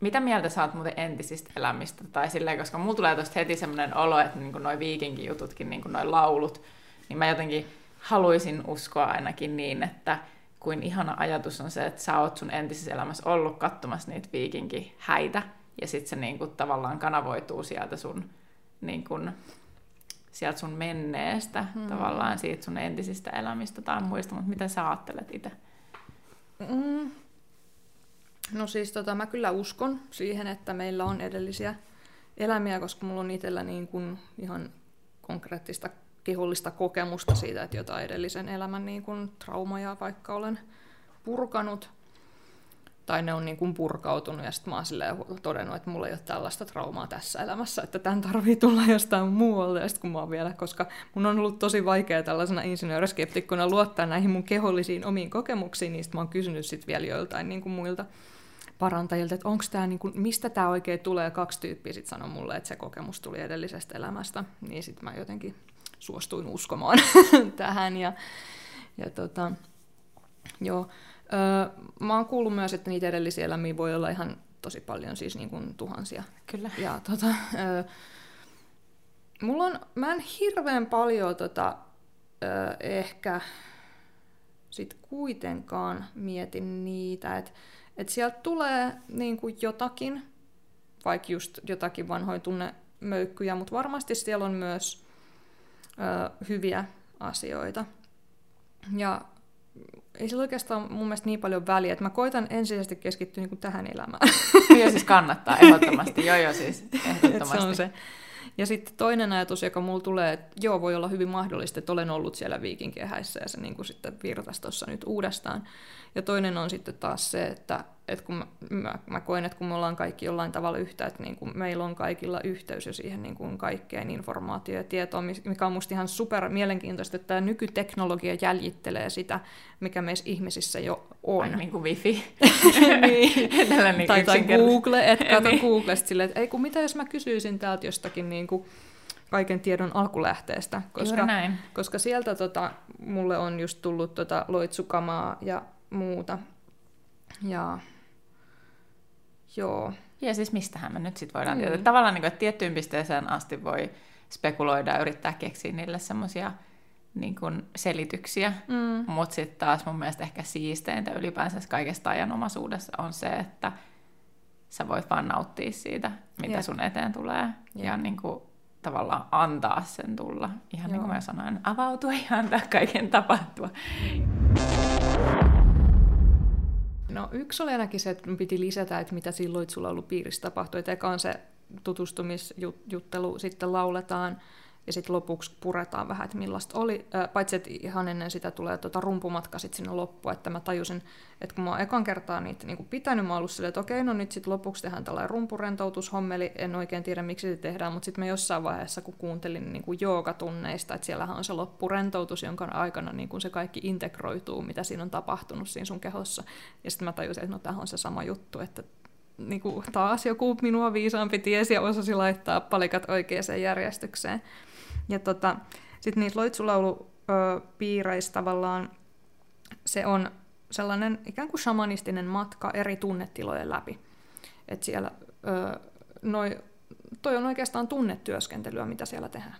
Mitä mieltä sä oot muuten entisistä elämistä? Tai silleen, koska mulla tulee tosta heti semmoinen olo, että niin noi viikinkin jututkin, niin noi laulut, niin mä jotenkin haluaisin uskoa ainakin niin, että kuin ihana ajatus on se, että sä oot sun entisessä elämässä ollut katsomassa niitä viikinkin häitä, ja sitten se niin kuin, tavallaan kanavoituu sieltä sun, niin kuin, sieltä sun menneestä, hmm. tavallaan siitä sun entisistä elämistä tai muista, mutta mitä sä ajattelet itse? Mm, No siis tota, mä kyllä uskon siihen, että meillä on edellisiä elämiä, koska mulla on itsellä niin kuin ihan konkreettista kehollista kokemusta siitä, että jotain edellisen elämän niin kuin traumaja vaikka olen purkanut, tai ne on niin kuin purkautunut, ja sitten mä oon todennut, että mulla ei ole tällaista traumaa tässä elämässä, että tämän tarvii tulla jostain muualta, ja sitten kun mä oon vielä, koska mun on ollut tosi vaikea tällaisena insinööriskeptikkona luottaa näihin mun kehollisiin omiin kokemuksiin, niin mä oon kysynyt sitten vielä joiltain niin kuin muilta parantajilta, että onko tämä, niin kuin, mistä tämä oikein tulee, kaksi tyyppiä sitten sanoi mulle, että se kokemus tuli edellisestä elämästä, niin sitten mä jotenkin suostuin uskomaan tähän. Ja, ja tota, joo. Öö, mä oon kuullut myös, että niitä edellisiä elämiä voi olla ihan tosi paljon, siis niin kuin tuhansia. Kyllä. Ja tota, öö, mulla on, mä en hirveän paljon tota, öö, ehkä sit kuitenkaan mietin niitä, että että sieltä tulee niin kuin jotakin, vaikka just jotakin vanhoja tunnemöykkyjä, mutta varmasti siellä on myös ö, hyviä asioita. Ja ei sillä oikeastaan mun mielestä niin paljon väliä, että mä koitan ensisijaisesti keskittyä niin kuin tähän elämään. Joo, siis kannattaa, ehdottomasti. joo, joo, siis ehdottomasti. se on se. Ja sitten toinen ajatus, joka mulla tulee, että joo, voi olla hyvin mahdollista, että olen ollut siellä viikinkehäissä ja se niin kuin sitten virtasi tuossa nyt uudestaan. Ja toinen on sitten taas se, että, että kun mä, mä, mä koen, että kun me ollaan kaikki jollain tavalla yhtä, että niin kuin meillä on kaikilla yhteys jo siihen niin kuin kaikkeen informaatioon ja tietoon, mikä on musta ihan super mielenkiintoista, että tämä nykyteknologia jäljittelee sitä, mikä meissä ihmisissä jo on. Ai niin kuin wifi. niin. niin tai, tai Google, että kato niin. Googlesta silleen, että ei kun mitä jos mä kysyisin täältä jostakin niin kuin kaiken tiedon alkulähteestä, koska, koska sieltä tota, mulle on just tullut tota loitsukamaa ja muuta. Ja joo. Ja siis mistähän me nyt sitten voidaan mm. tietää. Tavallaan niin kuin, että tiettyyn pisteeseen asti voi spekuloida ja yrittää keksiä niille semmoisia niin kuin selityksiä, mm. mutta sitten taas mun mielestä ehkä siisteintä ylipäänsä kaikesta ajanomaisuudessa on se, että sä voit vaan nauttia siitä, mitä Jep. sun eteen tulee. Jep. Ja niin kuin, tavallaan antaa sen tulla. Ihan niin Joo. kuin mä sanoin, avautua ja antaa kaiken tapahtua. No yksi oli ainakin se, että piti lisätä, että mitä silloin sulla ollut piirissä tapahtui. Et eka on se tutustumisjuttelu, sitten lauletaan ja sitten lopuksi puretaan vähän, että millaista oli. Paitsi, että ihan ennen sitä tulee tuota rumpumatka sitten sinne loppuun, että mä tajusin, että kun mä oon ekan kertaa niitä niin pitänyt, mä oon ollut silleen, että okei, no nyt sitten lopuksi tehdään tällainen rumpurentoutushommeli, en oikein tiedä miksi se tehdään, mutta sitten mä jossain vaiheessa, kun kuuntelin niin kuin joogatunneista, että siellähän on se loppurentoutus, jonka aikana niin kuin se kaikki integroituu, mitä siinä on tapahtunut siinä sun kehossa. Ja sitten mä tajusin, että no tämähän on se sama juttu, että niin kuin taas joku minua viisaampi tiesi ja osasi laittaa palikat oikeaan järjestykseen. Ja tota, sitten niissä loitsulaulupiireissä tavallaan se on sellainen ikään kuin shamanistinen matka eri tunnetilojen läpi. Et siellä, ö, noi, toi on oikeastaan tunnetyöskentelyä, mitä siellä tehdään.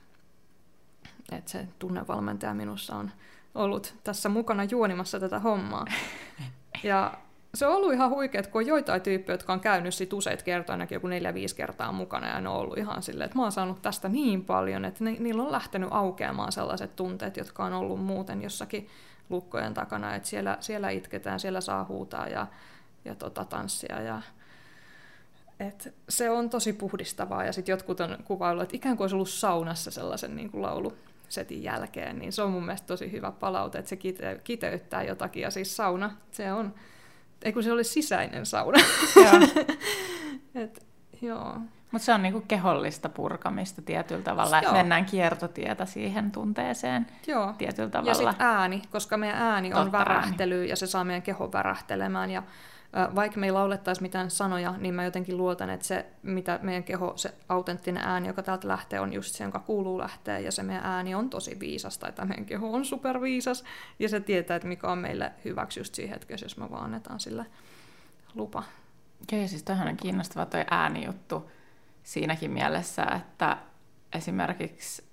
Et se tunnevalmentaja minussa on ollut tässä mukana juonimassa tätä hommaa. Ja se on ollut ihan huikea, että kun on joitain tyyppejä, jotka on käynyt sit useita kertoja, ainakin joku neljä-viisi kertaa mukana, ja ne on ollut ihan silleen, että mä oon saanut tästä niin paljon, että ni- niillä on lähtenyt aukeamaan sellaiset tunteet, jotka on ollut muuten jossakin lukkojen takana, että siellä, siellä itketään, siellä saa huutaa ja, ja tota, tanssia ja et se on tosi puhdistavaa. Ja sitten jotkut on kuvaillut, että ikään kuin olisi ollut saunassa sellaisen niin kuin laulusetin jälkeen, niin se on mun mielestä tosi hyvä palaute, että se kite- kiteyttää jotakin. Ja siis sauna, se on, ei kun se oli sisäinen sauna. Joo. Et, joo. Mutta se on niinku kehollista purkamista tietyllä tavalla, että mennään kiertotietä siihen tunteeseen Joo. tietyllä Ja tavalla. sitten ääni, koska meidän ääni on Totta, värähtely ja se saa meidän kehon värähtelemään. Ja vaikka me ei laulettaisi mitään sanoja, niin mä jotenkin luotan, että se, mitä meidän keho, se autenttinen ääni, joka täältä lähtee, on just se, jonka kuuluu lähteä. Ja se meidän ääni on tosi viisas, tai tämä meidän keho on superviisas. Ja se tietää, että mikä on meille hyväksi just siinä hetkessä, jos me vaan annetaan sille lupa. Joo, ja siis toihan on kiinnostava toi äänijuttu siinäkin mielessä, että esimerkiksi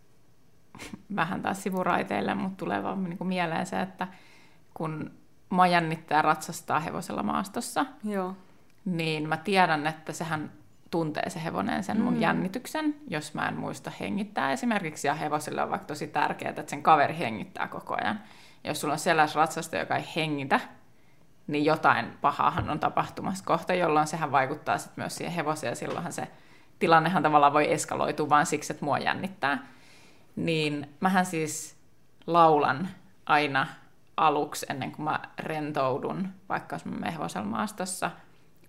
vähän taas sivuraiteille, mutta tulee vaan niin kuin mieleen se, että kun mua jännittää ratsastaa hevosella maastossa, Joo. niin mä tiedän, että sehän tuntee se hevonen sen mun Mm. jännityksen, jos mä en muista hengittää esimerkiksi, ja hevosille on vaikka tosi tärkeää, että sen kaveri hengittää koko ajan. Ja jos sulla on sellainen ratsastaja, joka ei hengitä, niin jotain pahaahan on tapahtumassa kohta, jolloin sehän vaikuttaa sitten myös siihen hevoseen, ja silloinhan se tilannehan tavallaan voi eskaloitua vain siksi, että mua jännittää. Niin mähän siis laulan aina aluksi, ennen kuin mä rentoudun, vaikka jos mä menen hevosella maastossa,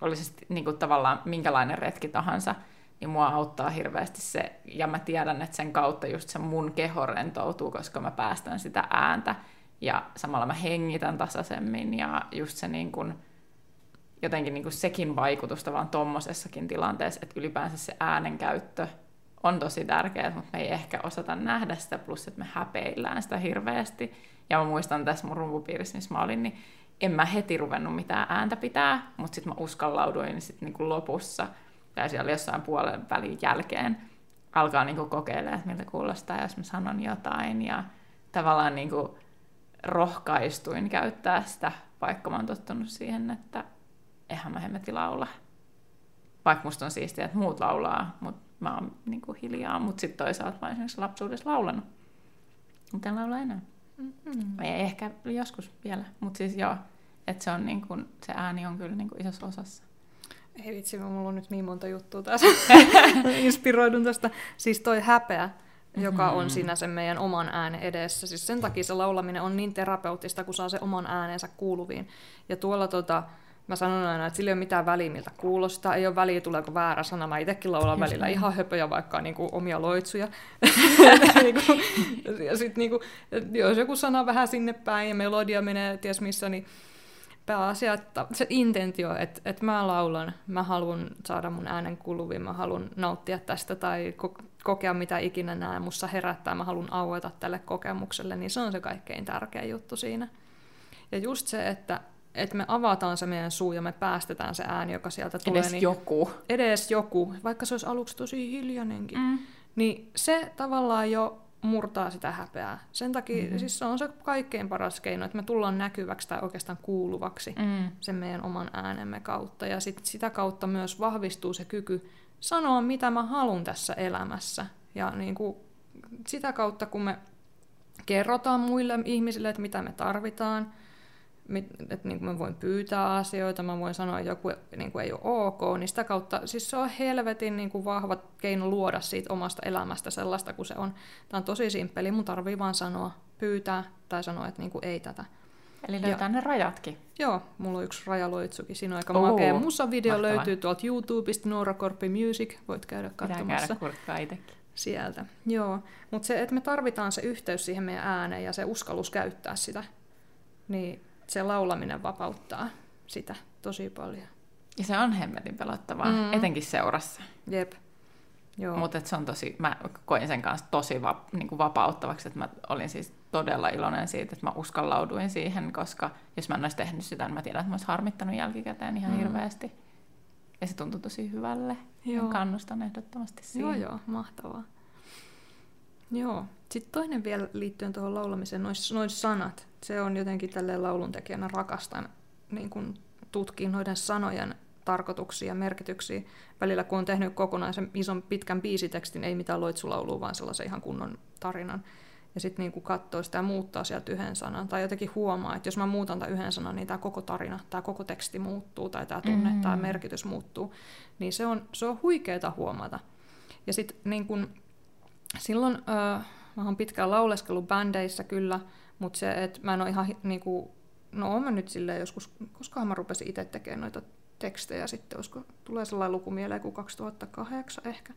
oli se niin kuin tavallaan minkälainen retki tahansa, niin mua auttaa hirveästi se, ja mä tiedän, että sen kautta just se mun keho rentoutuu, koska mä päästän sitä ääntä, ja samalla mä hengitän tasaisemmin, ja just se niin kuin, jotenkin niin kuin sekin vaikutusta vaan tommosessakin tilanteessa, että ylipäänsä se äänen käyttö on tosi tärkeää, mutta me ei ehkä osata nähdä sitä, plus että me häpeillään sitä hirveästi. Ja mä muistan tässä mun rumpupiirissä, missä mä olin, niin en mä heti ruvennut mitään ääntä pitää, mutta sitten mä uskallauduin sit niinku lopussa, tai siellä jossain puolen välin jälkeen, alkaa niinku kokeilemaan, että miltä kuulostaa, jos mä sanon jotain, ja tavallaan niinku rohkaistuin käyttää sitä, vaikka mä oon tottunut siihen, että eihän mä hemmetti laula. Vaikka musta on siistiä, että muut laulaa, mutta mä oon niinku hiljaa, mutta sitten toisaalta mä oon esimerkiksi lapsuudessa laulanut. Mutta en laula enää. Mm-hmm. Ei ehkä joskus vielä, mutta siis joo, että se, on niinku, se ääni on kyllä niinku isossa osassa. Ei vitsi, mulla on nyt niin monta juttua tässä. Inspiroidun tästä. Siis toi häpeä, joka Mhm. on siinä sen meidän oman äänen edessä. Siis sen takia se laulaminen on niin terapeuttista, kun saa se oman äänensä kuuluviin. Ja tuolla tota, mä sanon aina, että sillä ei ole mitään väliä, miltä kuulostaa. Ei ole väliä, tuleeko väärä sana. Mä itsekin laulan välillä ihan höpöjä, vaikka niinku omia loitsuja. niinku, ja sitten niinku, jos joku sana vähän sinne päin ja melodia menee ties missä, niin pääasia, että se intentio, että, että mä laulan, mä haluan saada mun äänen kuuluviin, mä haluan nauttia tästä tai ko- kokea mitä ikinä näen, mussa herättää, mä haluan aueta tälle kokemukselle, niin se on se kaikkein tärkein juttu siinä. Ja just se, että, että me avataan se meidän suu ja me päästetään se ääni, joka sieltä tulee. Edes niin joku. edes joku, vaikka se olisi aluksi tosi hiljainenkin, Mm. niin se tavallaan jo murtaa sitä häpeää. Sen takia mm-hmm. siis se on se kaikkein paras keino, että me tullaan näkyväksi tai oikeastaan kuuluvaksi mm. sen meidän oman äänemme kautta. Ja sit sitä kautta myös vahvistuu se kyky sanoa, mitä mä haluan tässä elämässä. Ja niin kuin sitä kautta, kun me kerrotaan muille ihmisille, että mitä me tarvitaan, että niin kuin mä voin pyytää asioita, mä voin sanoa, että joku niin kuin ei ole ok, niin sitä kautta, siis se on helvetin niin kuin vahva keino luoda siitä omasta elämästä sellaista kuin se on. Tämä on tosi simppeli, mun tarvii vaan sanoa, pyytää tai sanoa, että niin kuin ei tätä. Eli löytää ja, ne rajatkin. Joo, mulla on yksi rajaloitsukin. Siinä on aika Oo, makea musavideo, mahtavaa. löytyy tuolta YouTubesta, Noora Korpi Music, voit käydä katsomassa. Pitää käydä itsekin. Sieltä, joo. Mutta se, että me tarvitaan se yhteys siihen meidän ääneen ja se uskallus käyttää sitä, niin se laulaminen vapauttaa sitä tosi paljon. Ja se on hemmetin pelottavaa, mm. etenkin seurassa. Jep. Mutta se on tosi, mä koin sen kanssa tosi va, niin kuin vapauttavaksi, että mä olin siis todella iloinen siitä, että mä uskallauduin siihen, koska jos mä en olisi tehnyt sitä, niin mä tiedän, että mä olisin harmittanut jälkikäteen ihan mm. hirveästi. Ja se tuntui tosi hyvälle. Joo. kannustan ehdottomasti siihen. Joo, joo, mahtavaa. Joo. Sitten toinen vielä liittyen tuohon laulamiseen, noin sanat. Se on jotenkin tälleen lauluntekijänä rakastan niin kun tutkii noiden sanojen tarkoituksia ja merkityksiä. Välillä kun on tehnyt kokonaisen ison pitkän biisitekstin, ei mitään loitsulaulua, vaan sellaisen ihan kunnon tarinan. Ja sitten niin katsoo sitä ja muuttaa sieltä yhden sanan. Tai jotenkin huomaa, että jos mä muutan tämän yhden sanan, niin tämä koko tarina, tämä koko teksti muuttuu, tai tämä tunne, mm. tämä merkitys muuttuu. Niin se on, se on huikeeta huomata. Ja sitten niin kun, silloin, äh, mä oon pitkään lauleskellut bändeissä kyllä, mutta se, että mä en ole ihan niin kuin, no oon mä nyt silleen joskus, koska mä rupesin itse tekemään noita tekstejä sitten, olisiko, tulee sellainen luku mieleen kuin 2008 ehkä.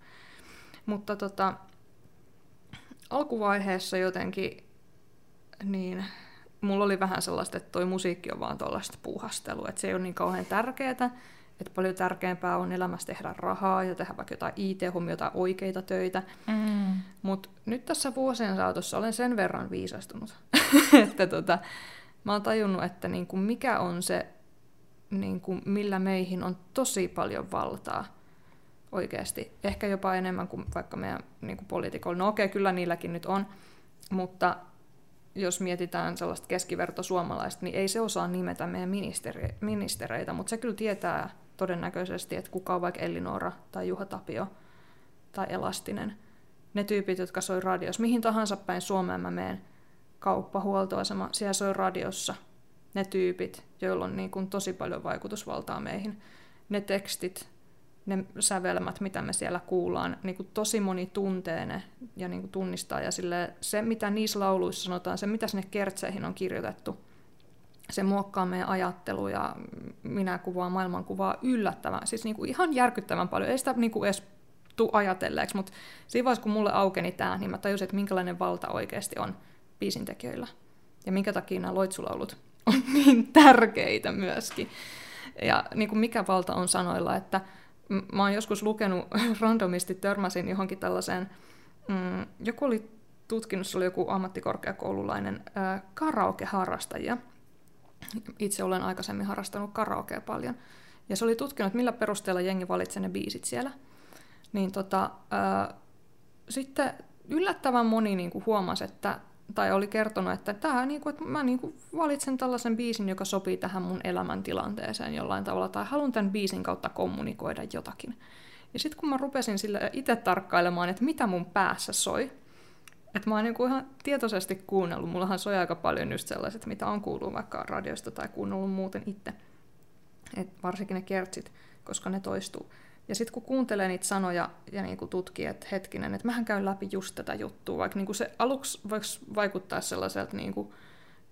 Mutta tota, alkuvaiheessa jotenkin, niin mulla oli vähän sellaista, että toi musiikki on vaan tuollaista puuhastelua, että se ei ole niin kauhean tärkeää, että paljon tärkeämpää on elämässä tehdä rahaa ja tehdä vaikka jotain IT-hommia, jotain oikeita töitä. Mm. Mutta nyt tässä vuosien saatossa olen sen verran viisastunut, että tota, mä oon tajunnut, että niinku mikä on se, niinku, millä meihin on tosi paljon valtaa oikeasti. Ehkä jopa enemmän kuin vaikka meidän niinku, poliitikoilla. No okei, okay, kyllä niilläkin nyt on, mutta jos mietitään sellaista keskiverto suomalaista, niin ei se osaa nimetä meidän ministeri, ministereitä, mutta se kyllä tietää todennäköisesti, että kuka on vaikka Elinora tai Juha Tapio tai Elastinen. Ne tyypit, jotka soi radios, mihin tahansa päin Suomeen mä menen, kauppa, huoltoasema, siellä soi radiossa. Ne tyypit, joilla on niin kuin tosi paljon vaikutusvaltaa meihin. Ne tekstit, ne sävelmät, mitä me siellä kuullaan, niin kuin tosi moni tuntee ne ja niin kuin tunnistaa. Ja se, mitä niissä lauluissa sanotaan, se, mitä sinne kertseihin on kirjoitettu, se muokkaa meidän ajattelu ja minä kuvaan maailmankuvaa yllättävän, siis niin kuin ihan järkyttävän paljon. Ei sitä niin kuin edes tuu ajatelleeksi, mutta siinä vaiheessa, kun mulle aukeni tämä, niin mä tajusin, että minkälainen valta oikeasti on biisintekijöillä. Ja minkä takia nämä loitsulaulut on niin tärkeitä myöskin. Ja niin kuin mikä valta on sanoilla, että mä oon joskus lukenut, randomisti törmäsin johonkin tällaiseen, mm, joku oli tutkinut, se oli joku ammattikorkeakoululainen karaoke-harrastajia, itse olen aikaisemmin harrastanut karaokea paljon. Ja se oli tutkinut, millä perusteella jengi valitsee ne biisit siellä. Niin tota, ää, sitten yllättävän moni niin huomasi, että, tai oli kertonut, että, tää, niin että mä niin kuin valitsen tällaisen biisin, joka sopii tähän mun elämäntilanteeseen jollain tavalla, tai haluan tämän biisin kautta kommunikoida jotakin. Ja sitten kun mä rupesin sille itse tarkkailemaan, että mitä mun päässä soi, että mä oon niinku ihan tietoisesti kuunnellut. Mullahan soi aika paljon just sellaiset, mitä on kuullut vaikka radiosta tai kuunnellut muuten itse. Et varsinkin ne kertsit, koska ne toistuu. Ja sitten kun kuuntelee niitä sanoja ja niinku tutkii, että hetkinen, että mähän käyn läpi just tätä juttua, vaikka niinku se aluksi voisi vaikuttaa sellaiselta, niinku,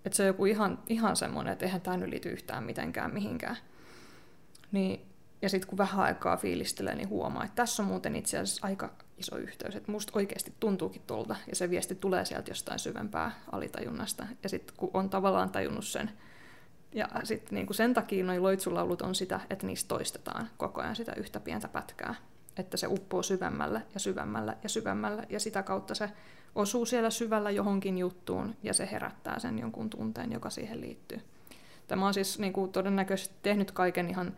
että se on joku ihan, ihan semmoinen, että eihän tämä nyt liity yhtään mitenkään mihinkään. Niin, ja sitten kun vähän aikaa fiilistelee, niin huomaa, että tässä on muuten itse asiassa aika iso yhteys. Että musta oikeasti tuntuukin tuolta, ja se viesti tulee sieltä jostain syvempää alitajunnasta. Ja sitten kun on tavallaan tajunnut sen, ja sitten niin sen takia noin loitsulaulut on sitä, että niistä toistetaan koko ajan sitä yhtä pientä pätkää. Että se uppoo syvemmälle ja syvemmälle ja syvemmälle, ja sitä kautta se osuu siellä syvällä johonkin juttuun, ja se herättää sen jonkun tunteen, joka siihen liittyy. Tämä on siis niin kuin, todennäköisesti tehnyt kaiken ihan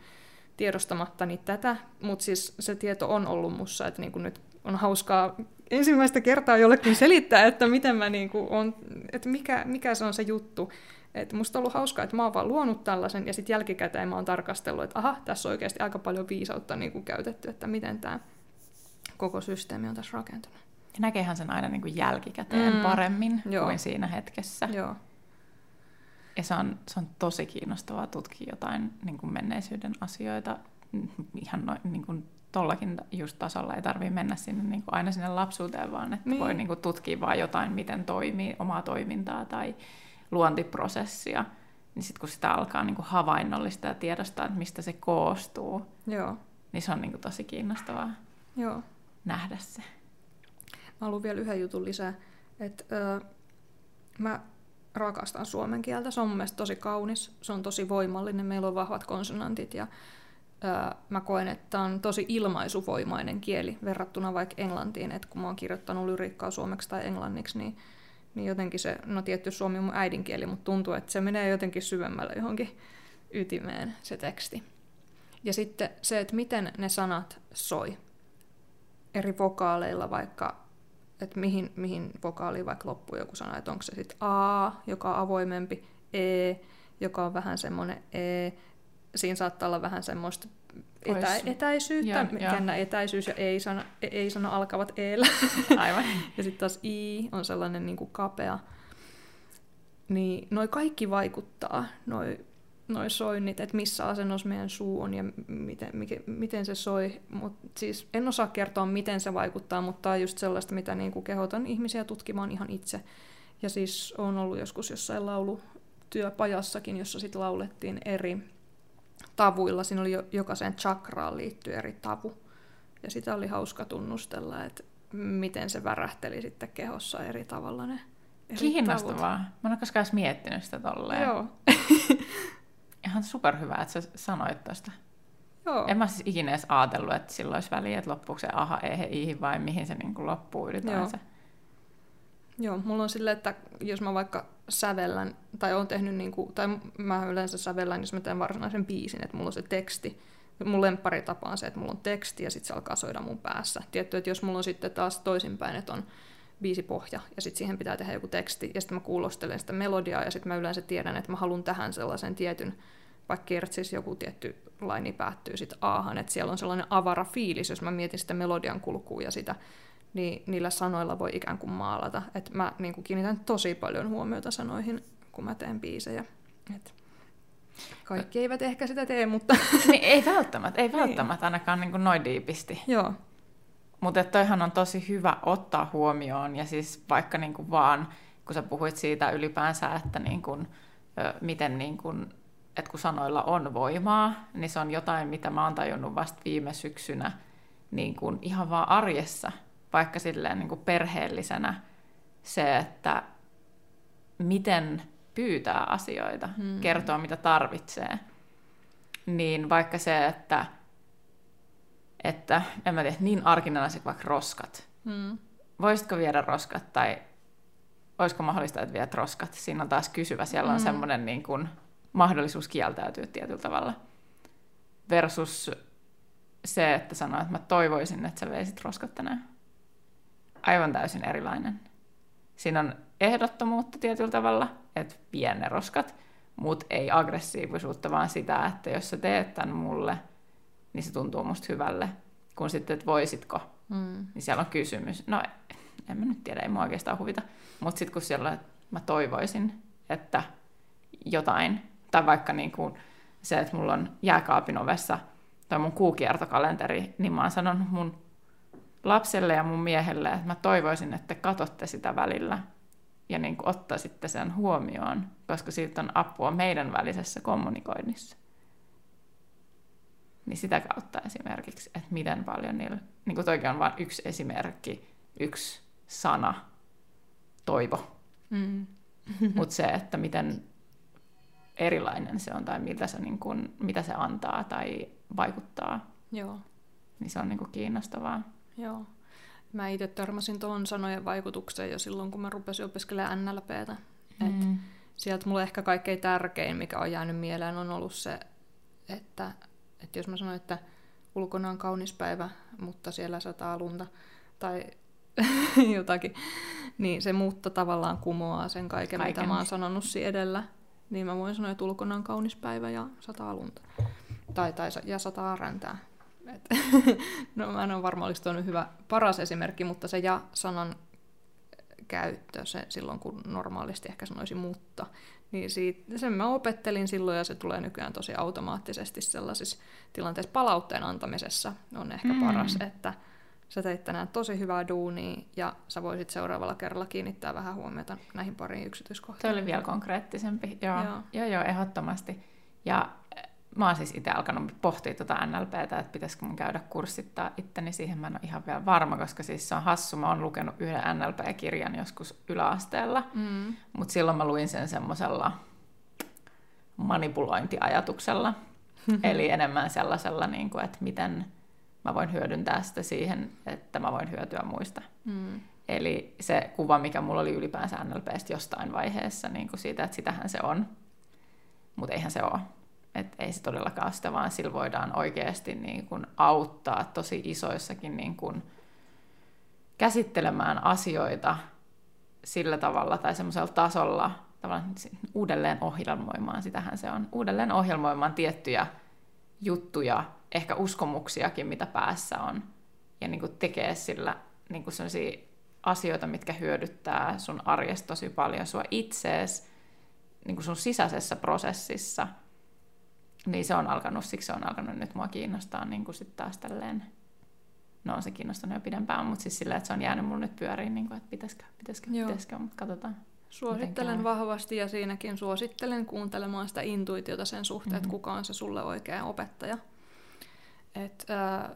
tiedostamattani tätä, mutta siis se tieto on ollut mussa, että niin kuin nyt on hauskaa ensimmäistä kertaa jollekin selittää, että miten mä niinku on, että mikä, mikä se on se juttu. Et musta on ollut hauskaa, että mä oon vaan luonut tällaisen ja sitten jälkikäteen mä oon tarkastellut, että aha, tässä on oikeasti aika paljon viisautta niin kuin käytetty, että miten tämä koko systeemi on tässä rakentunut. Ja näkeehän sen aina niin kuin jälkikäteen mm. paremmin Joo. kuin siinä hetkessä. Joo. Ja se on, se on tosi kiinnostavaa tutkia jotain niin kuin menneisyyden asioita ihan noin niin kuin tollakin just tasolla ei tarvitse mennä sinne, niin kuin aina sinne lapsuuteen, vaan että niin. voi niin kuin tutkia vaan jotain, miten toimii omaa toimintaa tai luontiprosessia. Niin sitten kun sitä alkaa niin kuin havainnollista ja tiedostaa, että mistä se koostuu, Joo. niin se on niin kuin tosi kiinnostavaa Joo. nähdä se. Mä haluan vielä yhden jutun lisää. Että, öö, mä rakastan suomen kieltä. Se on mun tosi kaunis. Se on tosi voimallinen. Meillä on vahvat konsonantit ja mä koen, että on tosi ilmaisuvoimainen kieli verrattuna vaikka englantiin. Että kun mä oon kirjoittanut lyriikkaa suomeksi tai englanniksi, niin, niin jotenkin se, no tietty suomi on mun äidinkieli, mutta tuntuu, että se menee jotenkin syvemmälle johonkin ytimeen se teksti. Ja sitten se, että miten ne sanat soi eri vokaaleilla vaikka että mihin, mihin vokaaliin vaikka loppuu joku sana, että onko se sitten A, joka on avoimempi, E, joka on vähän semmoinen E, siinä saattaa olla vähän semmoista etä, etäisyyttä, kennä etäisyys ja ei-sana, ei-sana alkavat e Aivan. ja sitten taas I on sellainen niin kuin kapea. Niin noi kaikki vaikuttaa, noi noi soinnit, että missä asennossa meidän suu on ja miten, miten, miten se soi. Mut siis en osaa kertoa, miten se vaikuttaa, mutta tämä on just sellaista, mitä niin kuin kehotan ihmisiä tutkimaan ihan itse. Ja siis on ollut joskus jossain laulutyöpajassakin, jossa sitten laulettiin eri tavuilla. Siinä oli jo, jokaiseen chakraan liittyy eri tavu. Ja sitä oli hauska tunnustella, että miten se värähteli sitten kehossa eri tavalla ne eri Kiinnostavaa. Tavut. Mä en ole koskaan miettinyt sitä tolleen. Joo. ihan superhyvä, että sä sanoit tästä. Joo. En mä siis ikinä edes ajatellut, että sillä olisi väliä, että loppuuko se aha, ehe, ihi vai mihin se niin kuin loppuu ylipäänsä. Joo. Joo, mulla on silleen, että jos mä vaikka sävellän, tai on tehnyt, niin kuin, tai mä yleensä sävellän, jos mä teen varsinaisen biisin, että mulla on se teksti. Mun tapa on se, että mulla on teksti ja sitten se alkaa soida mun päässä. Tietty, että jos mulla on sitten taas toisinpäin, että on biisipohja ja sitten siihen pitää tehdä joku teksti ja sitten mä kuulostelen sitä melodiaa ja sitten mä yleensä tiedän, että mä haluan tähän sellaisen tietyn, vaikka kertsis joku tietty laini päättyy sitten aahan, että siellä on sellainen avara fiilis, jos mä mietin sitä melodian kulkua ja sitä, niin niillä sanoilla voi ikään kuin maalata. että mä niin kuin kiinnitän tosi paljon huomiota sanoihin, kun mä teen biisejä. Et kaikki eivät ehkä sitä tee, mutta... Niin, ei välttämättä, ei välttämättä ainakaan niin kuin noin diipisti. Joo. Mutta toihan on tosi hyvä ottaa huomioon, ja siis vaikka niin kuin vaan, kun sä puhuit siitä ylipäänsä, että niin kuin, miten niin kuin, että kun sanoilla on voimaa, niin se on jotain, mitä mä oon tajunnut vasta viime syksynä niin kuin ihan vaan arjessa, vaikka silleen niin kuin perheellisenä, se, että miten pyytää asioita, hmm. kertoa mitä tarvitsee, niin vaikka se, että että en mä tiedä, niin arkinen asia vaikka roskat. Mm. Voisitko viedä roskat tai olisiko mahdollista, että viet roskat? Siinä on taas kysyvä. Siellä on mm. semmoinen niin kuin, mahdollisuus kieltäytyä tietyllä tavalla. Versus se, että sanoo, että mä toivoisin, että sä veisit roskat tänään. Aivan täysin erilainen. Siinä on ehdottomuutta tietyllä tavalla, että vie ne roskat, mutta ei aggressiivisuutta, vaan sitä, että jos sä teet tämän mulle – niin se tuntuu musta hyvälle. Kun sitten, että voisitko, mm. niin siellä on kysymys. No, en mä nyt tiedä, ei mua oikeastaan huvita. Mutta sitten kun siellä mä toivoisin, että jotain, tai vaikka niin kuin se, että mulla on jääkaapin ovessa tai mun kuukiertokalenteri, niin mä oon sanonut mun lapselle ja mun miehelle, että mä toivoisin, että katsotte sitä välillä ja niin kuin ottaisitte sen huomioon, koska siitä on apua meidän välisessä kommunikoinnissa niin sitä kautta esimerkiksi, että miten paljon niillä, niin kuin toikin on vain yksi esimerkki, yksi sana, toivo. Mm. Mutta se, että miten erilainen se on tai miltä se, niin kuin, mitä se antaa tai vaikuttaa, Joo. niin se on niin kuin kiinnostavaa. Joo. Mä itse törmäsin tuohon sanojen vaikutukseen jo silloin, kun mä rupesin opiskelemaan NLPtä. Mm. Et sieltä mulle ehkä kaikkein tärkein, mikä on jäänyt mieleen, on ollut se, että että jos mä sanon, että ulkona on kaunis päivä, mutta siellä sataa lunta, tai jotakin. Niin se muutto tavallaan kumoaa sen kaiken, kaiken. mitä mä oon sanonut edellä. Niin mä voin sanoa, että ulkona on kaunis päivä ja sataa lunta. Tai, tai ja sataa räntää. Et, no mä en ole varma, oliko hyvä paras esimerkki, mutta se ja-sanan käyttö se, silloin, kun normaalisti ehkä sanoisi mutta, niin siitä, sen mä opettelin silloin ja se tulee nykyään tosi automaattisesti sellaisissa tilanteissa palautteen antamisessa on ehkä mm. paras, että sä teit tänään tosi hyvää duunia ja sä voisit seuraavalla kerralla kiinnittää vähän huomiota näihin pariin yksityiskohtiin. Se oli vielä konkreettisempi, joo, joo. joo, joo ehdottomasti. Ja mä oon siis itse alkanut pohtia tuota NLPtä, että pitäisikö mun käydä kurssittaa itteni. Siihen mä en ole ihan vielä varma, koska siis se on hassu. Mä oon lukenut yhden NLP-kirjan joskus yläasteella, mm. mutta silloin mä luin sen semmoisella manipulointiajatuksella. Eli enemmän sellaisella, niin kuin, että miten mä voin hyödyntää sitä siihen, että mä voin hyötyä muista. Mm. Eli se kuva, mikä mulla oli ylipäänsä NLPstä jostain vaiheessa, niin kuin siitä, että sitähän se on, mutta eihän se ole. Et ei se todellakaan sitä, vaan sillä voidaan oikeasti niin kuin auttaa tosi isoissakin niin kuin käsittelemään asioita sillä tavalla tai semmoisella tasolla, tavallaan uudelleen ohjelmoimaan, sitähän se on, uudelleen ohjelmoimaan tiettyjä juttuja, ehkä uskomuksiakin, mitä päässä on, ja niin kuin tekee sillä niin kuin asioita, mitkä hyödyttää sun arjesta tosi paljon sua itsees, niin kuin sun sisäisessä prosessissa – niin se on alkanut, siksi se on alkanut nyt mua kiinnostaa niin kuin sit taas tälleen, no on se kiinnostanut jo pidempään, mutta siis sillä, että se on jäänyt mulle nyt pyöriin, niin kuin, että pitäisikö, pitäisikö, Joo. pitäisikö, mutta katsotaan. Suosittelen vahvasti ja siinäkin suosittelen kuuntelemaan sitä intuitiota sen suhteen, mm-hmm. että kuka on se sulle oikea opettaja. Et, äh,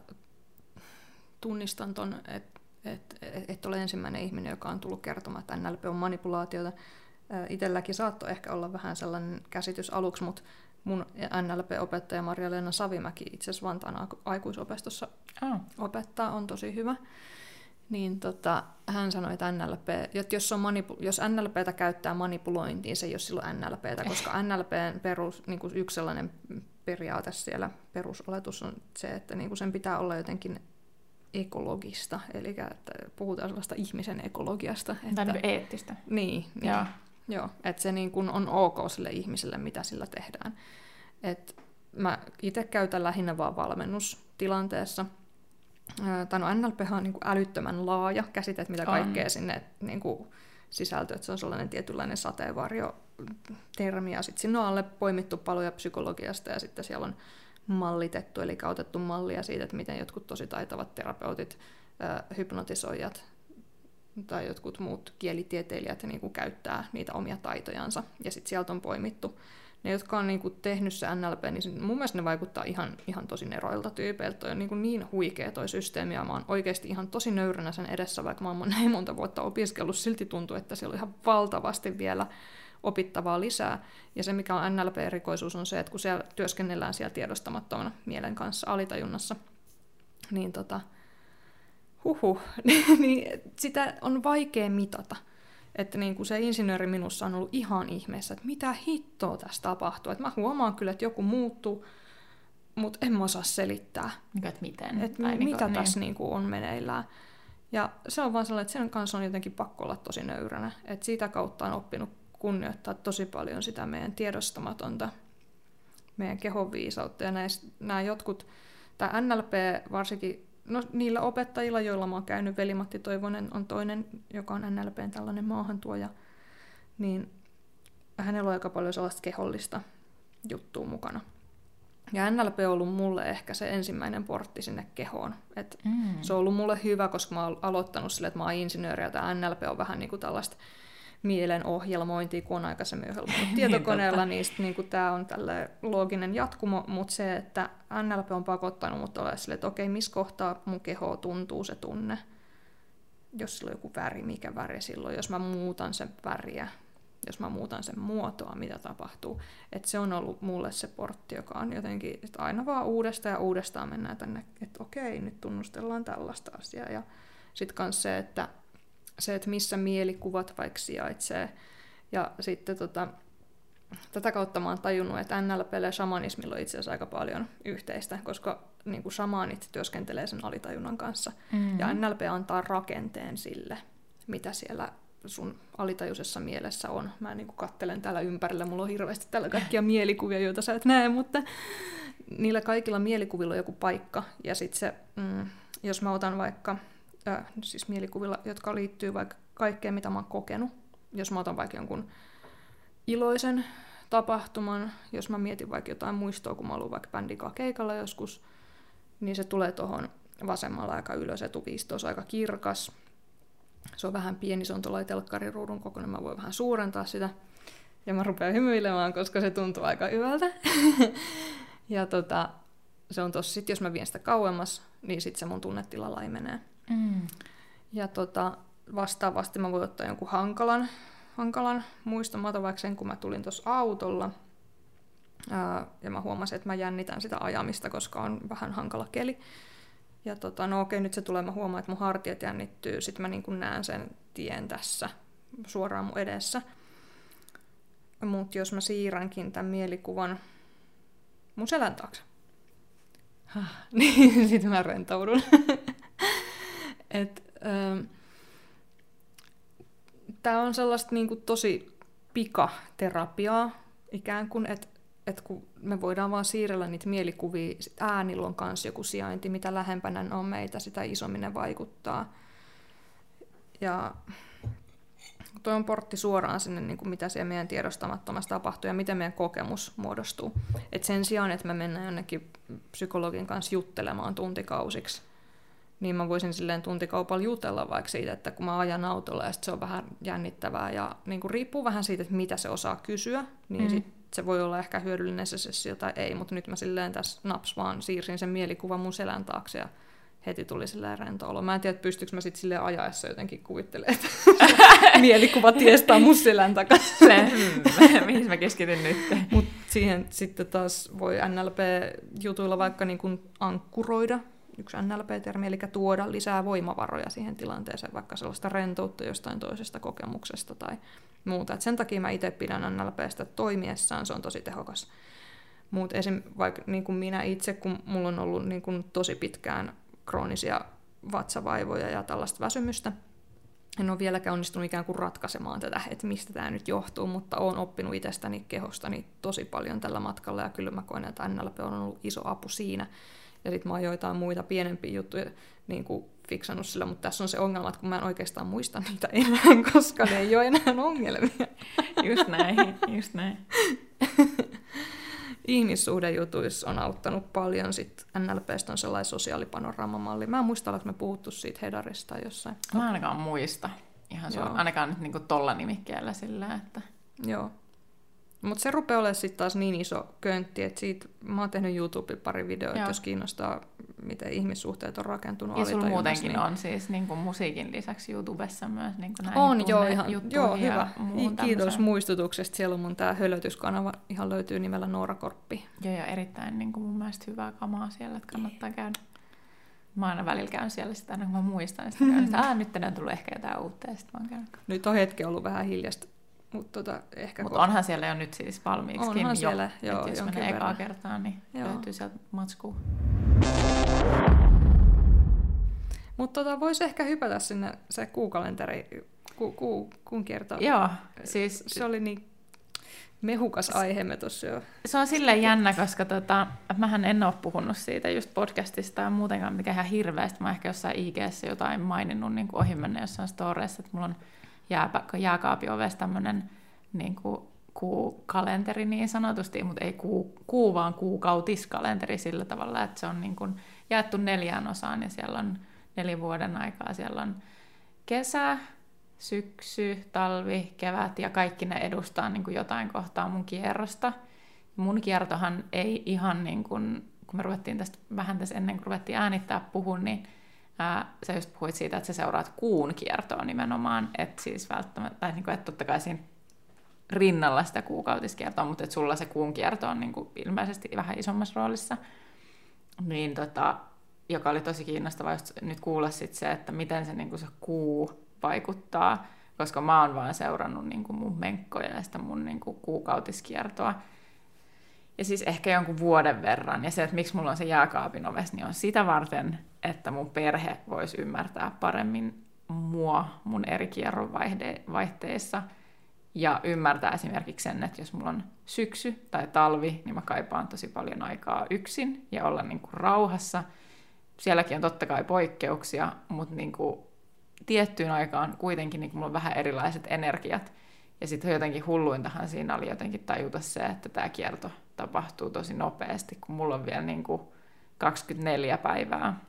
tunnistan ton, että et, et, et ole ensimmäinen ihminen, joka on tullut kertomaan, että NLP on manipulaatiota. Äh, Itelläkin saattoi ehkä olla vähän sellainen käsitys aluksi, mutta mun NLP-opettaja Marja-Leena Savimäki itse asiassa Vantaan aikuisopestossa oh. opettaa, on tosi hyvä. Niin tota, hän sanoi, että NLP, että jos, on manipu- jos NLPtä käyttää manipulointiin, se ei ole silloin NLPtä, koska NLPn perus, niin kuin yksi sellainen periaate siellä, perusoletus on se, että niin kuin sen pitää olla jotenkin ekologista, eli että puhutaan sellaista ihmisen ekologiasta. Että, tai niin eettistä. Niin, niin. Joo. Että se niin kuin on ok sille ihmiselle, mitä sillä tehdään. Et mä itse käytän lähinnä vaan valmennustilanteessa. Tai no NLP on niin kuin älyttömän laaja käsite, että mitä kaikkea on. sinne niin kuin sisältyy, että se on sellainen tietynlainen sateenvarjo termi, ja sitten sinne on alle poimittu paloja psykologiasta, ja sitten siellä on mallitettu, eli otettu mallia siitä, että miten jotkut tosi taitavat terapeutit, hypnotisoijat, tai jotkut muut kielitieteilijät niin kuin käyttää niitä omia taitojansa. Ja sitten sieltä on poimittu ne, jotka on niin kuin tehnyt se NLP, niin mun mielestä ne vaikuttaa ihan, ihan tosi neroilta tyypeiltä. Toi on niin, kuin niin huikea toi systeemi, ja mä oon oikeasti ihan tosi nöyränä sen edessä, vaikka mä oon näin monta vuotta opiskellut, silti tuntuu, että siellä on ihan valtavasti vielä opittavaa lisää. Ja se, mikä on NLP-erikoisuus, on se, että kun siellä työskennellään siellä tiedostamattomana mielen kanssa alitajunnassa, niin tota, huhu, niin sitä on vaikea mitata. Että niin kuin se insinööri minussa on ollut ihan ihmeessä, että mitä hittoa tässä tapahtuu. Että mä huomaan kyllä, että joku muuttuu, mutta en mä osaa selittää. Että miten? Että tai mitä niin kuin, tässä niin. Niin on meneillään. Ja se on vaan sellainen, että sen kanssa on jotenkin pakko olla tosi nöyränä. Että siitä kautta on oppinut kunnioittaa tosi paljon sitä meidän tiedostamatonta, meidän kehon viisautta. Ja näis, nämä jotkut, tämä NLP varsinkin no, niillä opettajilla, joilla mä oon käynyt, Veli-Matti Toivonen on toinen, joka on NLPn tällainen maahantuoja, niin hänellä on aika paljon sellaista kehollista juttua mukana. Ja NLP on ollut mulle ehkä se ensimmäinen portti sinne kehoon. Et mm. Se on ollut mulle hyvä, koska mä oon aloittanut sille, että mä oon insinööri ja tämä NLP on vähän niin kuin tällaista mielen ohjelmointia, kun on aikaisemmin ohjelmoinut niin, tietokoneella, niin, niin kuin tämä on tälle looginen jatkumo, mutta se, että NLP on pakottanut mut olemaan sille, että okei, missä kohtaa mun keho tuntuu se tunne, jos sillä on joku väri, mikä väri silloin, jos mä muutan sen väriä, jos mä muutan sen muotoa, mitä tapahtuu. Että se on ollut mulle se portti, joka on jotenkin, että aina vaan uudestaan ja uudestaan mennään tänne, että okei, nyt tunnustellaan tällaista asiaa. Ja sitten myös se, että se, että missä mielikuvat vaikka sijaitsee. Ja sitten tota, tätä kautta mä oon tajunnut, että NLP ja shamanismilla on itse asiassa aika paljon yhteistä, koska niin kuin shamanit työskentelee sen alitajunnan kanssa. Mm-hmm. Ja NLP antaa rakenteen sille, mitä siellä sun alitajuisessa mielessä on. Mä niin kuin kattelen täällä ympärillä, mulla on hirveästi täällä kaikkia mielikuvia, joita sä et näe, mutta niillä kaikilla mielikuvilla on joku paikka. Ja sitten se, mm, jos mä otan vaikka, äh, siis mielikuvilla, jotka liittyy vaikka kaikkeen, mitä mä oon kokenut. Jos mä otan vaikka jonkun iloisen tapahtuman, jos mä mietin vaikka jotain muistoa, kun mä ollut vaikka bändikaa keikalla joskus, niin se tulee tuohon vasemmalla aika ylös, etuviisto on aika kirkas. Se on vähän pieni, se on tuolla telkkariruudun kokoinen, mä voin vähän suurentaa sitä. Ja mä rupean hymyilemään, koska se tuntuu aika hyvältä. ja tota, se on tossa, sit jos mä vien sitä kauemmas, niin sitten se mun tunnetila laimenee. Mm. Ja tota, vastaavasti mä voin ottaa jonkun hankalan, hankalan muiston. Mä otan vaikka sen, kun mä tulin tuossa autolla. Ää, ja mä huomasin, että mä jännitän sitä ajamista, koska on vähän hankala keli. Ja tota, no okei, nyt se tulee, mä huomaan, että mun hartiat jännittyy. Sitten mä niin näen sen tien tässä suoraan mun edessä. Mutta jos mä siirränkin tämän mielikuvan mun selän taakse, niin sitten mä rentoudun. Et, ähm, Tämä on sellaista niin kuin, tosi pikaterapiaa ikään kuin, että et kun me voidaan vaan siirrellä niitä mielikuvia, äänillä on kanssa joku sijainti, mitä lähempänä on meitä, sitä isommin ne vaikuttaa. Ja tuo on portti suoraan sinne, niin kuin mitä siellä meidän tiedostamattomassa tapahtuu ja miten meidän kokemus muodostuu. Et sen sijaan, että me mennään jonnekin psykologin kanssa juttelemaan tuntikausiksi, niin mä voisin silleen tuntikaupalla jutella vaikka siitä, että kun mä ajan autolla ja se on vähän jännittävää ja niin kuin riippuu vähän siitä, että mitä se osaa kysyä, niin mm. sit se voi olla ehkä hyödyllinen se sessio tai ei, mutta nyt mä silleen tässä naps vaan siirsin sen mielikuvan mun selän taakse ja heti tuli silleen rento olo. Mä en tiedä, pystyykö mä sitten silleen ajaessa jotenkin kuvittelemaan, että mielikuva tiestää mun selän takana. Se, hmm, mihin mä keskityn nyt. Mutta siihen sitten taas voi NLP-jutuilla vaikka niin kuin ankkuroida yksi NLP-termi, eli tuoda lisää voimavaroja siihen tilanteeseen, vaikka sellaista rentoutta jostain toisesta kokemuksesta tai muuta. Et sen takia mä itse pidän NLPstä toimiessaan, se on tosi tehokas. Mutta esim. vaikka niin kuin minä itse, kun mulla on ollut niin kuin tosi pitkään kroonisia vatsavaivoja ja tällaista väsymystä, en ole vieläkään onnistunut ikään kuin ratkaisemaan tätä, että mistä tämä nyt johtuu, mutta olen oppinut itsestäni, kehostani tosi paljon tällä matkalla ja kyllä mä koen, että NLP on ollut iso apu siinä. Ja sitten mä oon joitain muita pienempiä juttuja niin kuin fiksannut sillä, mutta tässä on se ongelma, että kun mä en oikeastaan muista niitä enää, koska ne ei ole enää ongelmia. Just näin, just näin. Ihmissuhdejutuissa on auttanut paljon. Sitten NLPstä on sellainen sosiaalipanoraamamalli. Mä en muista, ollaanko me puhuttu siitä Hedarista jossain. Mä ainakaan muista. Ihan suoraan. Ainakaan nyt niinku tolla nimikkeellä sillä, että... Joo. Mutta se rupeaa olemaan sitten taas niin iso köntti, että siitä, mä oon tehnyt YouTube pari videoa, jos kiinnostaa, miten ihmissuhteet on rakentunut. Ja sulla muutenkin niin... on siis niin kuin musiikin lisäksi YouTubessa myös niin kuin On, joo, ihan, joo, hyvä. Kiitos tämmöisen. muistutuksesta. Siellä on mun tämä hölötyskanava, ihan löytyy nimellä Noora Korppi. Joo, ja erittäin niin kuin mun mielestä hyvää kamaa siellä, että kannattaa käydä. Mä aina välillä käyn siellä sitä, kun mä muistan, että, käyn, nyt tänään tullut ehkä jotain uutta, ja sitten mä käyn. Nyt on hetki ollut vähän hiljasta mutta tota, ehkä Mut onhan siellä jo nyt siis valmiiksi onhan jo, siellä, joo, jos menee ekaa kertaa, niin joo. löytyy sieltä matskua. Mutta tota, voisi ehkä hypätä sinne se kuukalenteri, ku, ku, kuun kierto. Joo, siis... Se oli niin mehukas aiheemme tuossa jo. Se on silleen jännä, koska tota, mähän en ole puhunut siitä just podcastista ja muutenkaan ihan hirveästi. Mä ehkä jossain ig jotain maininnut niin ohi mennä jossain storeissa, että mulla on jääpä, jääkaapin ovessa tämmöinen niin kuukalenteri niin sanotusti, mutta ei kuu, kuu vaan kuukautiskalenteri sillä tavalla, että se on niin kuin jaettu neljään osaan ja siellä on neljä vuoden aikaa. Siellä on kesä, syksy, talvi, kevät ja kaikki ne edustaa niin kuin jotain kohtaa mun kierrosta. Mun kiertohan ei ihan niin kuin, kun me ruvettiin tästä vähän tässä ennen kuin ruvettiin äänittää puhun, niin ää, sä just puhuit siitä, että sä seuraat kuun kiertoa nimenomaan, että siis välttämättä, tai niin kuin, että totta kai siinä rinnalla sitä kuukautiskiertoa, mutta että sulla se kuun kierto on niin kuin ilmeisesti vähän isommassa roolissa. Niin tota, joka oli tosi kiinnostavaa just nyt kuulla sit se, että miten se, niin kuin se kuu vaikuttaa koska mä oon vaan seurannut niin kuin mun menkkoja ja sitä mun niin kuin kuukautiskiertoa. Ja siis ehkä jonkun vuoden verran. Ja se, että miksi mulla on se jääkaapin oves, niin on sitä varten, että mun perhe voisi ymmärtää paremmin mua mun eri kierron vaihteissa. Ja ymmärtää esimerkiksi sen, että jos mulla on syksy tai talvi, niin mä kaipaan tosi paljon aikaa yksin ja olla niin kuin rauhassa. Sielläkin on totta kai poikkeuksia, mutta niin kuin tiettyyn aikaan kuitenkin niin kuin mulla on vähän erilaiset energiat. Ja sitten jotenkin hulluintahan siinä oli jotenkin tajuta se, että tämä kierto tapahtuu tosi nopeasti, kun mulla on vielä niin kuin 24 päivää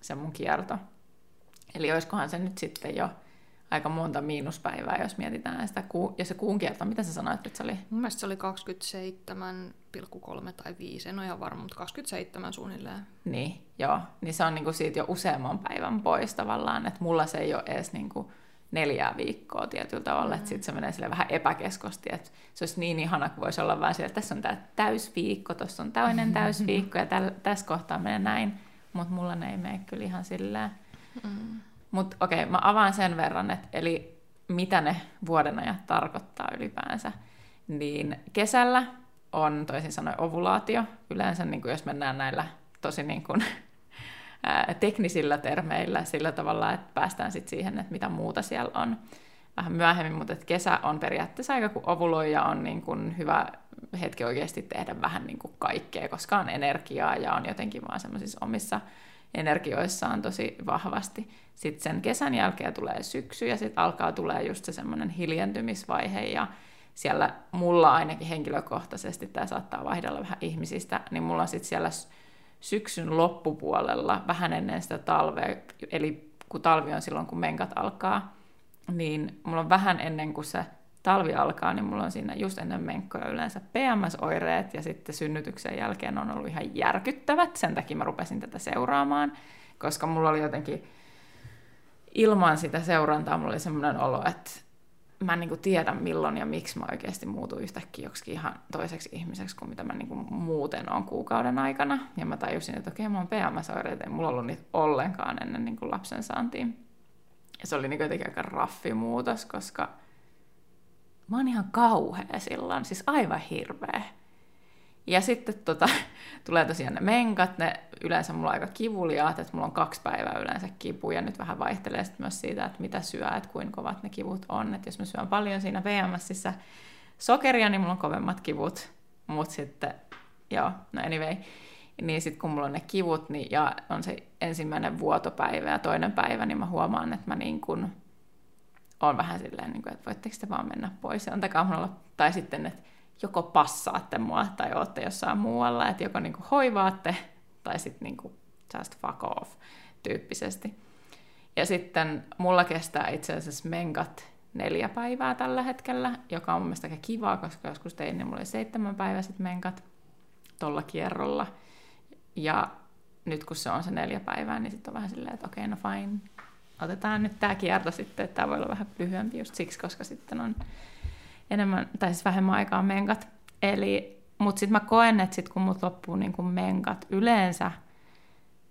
se mun kierto. Eli olisikohan se nyt sitten jo aika monta miinuspäivää, jos mietitään sitä. Ku- ja se kuun kierto, mitä sä sanoit, että se oli? Mun mielestä se oli 27,3 tai 5, en ole ihan varma, mutta 27 suunnilleen. Niin, joo. Niin se on niinku siitä jo useamman päivän pois tavallaan, että mulla se ei ole edes niinku neljää viikkoa tietyllä tavalla, mm. että sitten se menee sille vähän epäkeskosti, että se olisi niin ihana, kun voisi olla vain sille, että tässä on tämä täysviikko, tuossa on toinen täysviikko ja täl, tässä kohtaa menee näin, mutta mulla ne ei mene kyllä ihan silleen. Mm. Mutta okei, okay, mä avaan sen verran, että eli mitä ne vuodenajat tarkoittaa ylipäänsä. Niin kesällä on toisin sanoen ovulaatio. Yleensä niin kuin jos mennään näillä tosi niin kuin, teknisillä termeillä sillä tavalla, että päästään sitten siihen, että mitä muuta siellä on vähän myöhemmin, mutta että kesä on periaatteessa aika kuin ovuloi ja on niin kuin hyvä hetki oikeasti tehdä vähän niin kuin kaikkea, koska on energiaa ja on jotenkin vaan semmoisissa omissa energioissaan tosi vahvasti. Sitten sen kesän jälkeen tulee syksy ja sitten alkaa tulee just se semmoinen hiljentymisvaihe ja siellä mulla ainakin henkilökohtaisesti, tämä saattaa vaihdella vähän ihmisistä, niin mulla on sitten siellä syksyn loppupuolella, vähän ennen sitä talvea, eli kun talvi on silloin, kun menkat alkaa, niin mulla on vähän ennen kuin se talvi alkaa, niin mulla on siinä just ennen menkkoja yleensä PMS-oireet, ja sitten synnytyksen jälkeen on ollut ihan järkyttävät, sen takia mä rupesin tätä seuraamaan, koska mulla oli jotenkin ilman sitä seurantaa, mulla oli semmoinen olo, että mä en niin kuin tiedä milloin ja miksi mä oikeasti muutuin yhtäkkiä joksikin ihan toiseksi ihmiseksi kuin mitä mä niin kuin muuten on kuukauden aikana. Ja mä tajusin, että okei, mä oon PMS-oireita, ei mulla ollut niitä ollenkaan ennen niin kuin lapsen saantiin. Ja se oli niin jotenkin aika raffi muutos, koska mä oon ihan kauhea silloin, siis aivan hirveä. Ja sitten tota, tulee tosiaan ne menkat, ne yleensä mulla on aika kivuliaat, että mulla on kaksi päivää yleensä kipuja, nyt vähän vaihtelee sitten myös siitä, että mitä syö, että kuinka kovat ne kivut on. Että jos mä syön paljon siinä VMSissä sokeria, niin mulla on kovemmat kivut, mutta sitten, joo, no anyway, niin sitten kun mulla on ne kivut niin, ja on se ensimmäinen vuotopäivä ja toinen päivä, niin mä huomaan, että mä niin kun on vähän silleen, niin että voitteko te vaan mennä pois ja antakaa mulla, tai sitten, että joko passaatte mua tai olette jossain muualla, että joko niin kuin hoivaatte tai sitten niin kuin just fuck off tyyppisesti. Ja sitten mulla kestää itse asiassa menkat neljä päivää tällä hetkellä, joka on mun mielestä aika kivaa, koska joskus tein, niin mulla oli seitsemän päiväiset menkat tuolla kierrolla. Ja nyt kun se on se neljä päivää, niin sitten on vähän silleen, että okei, okay, no fine, otetaan nyt tämä kierto sitten, että tämä voi olla vähän lyhyempi just siksi, koska sitten on enemmän, tai siis vähemmän aikaa menkat. Eli, mutta sitten mä koen, että sit kun mut loppuu niin kun menkat yleensä,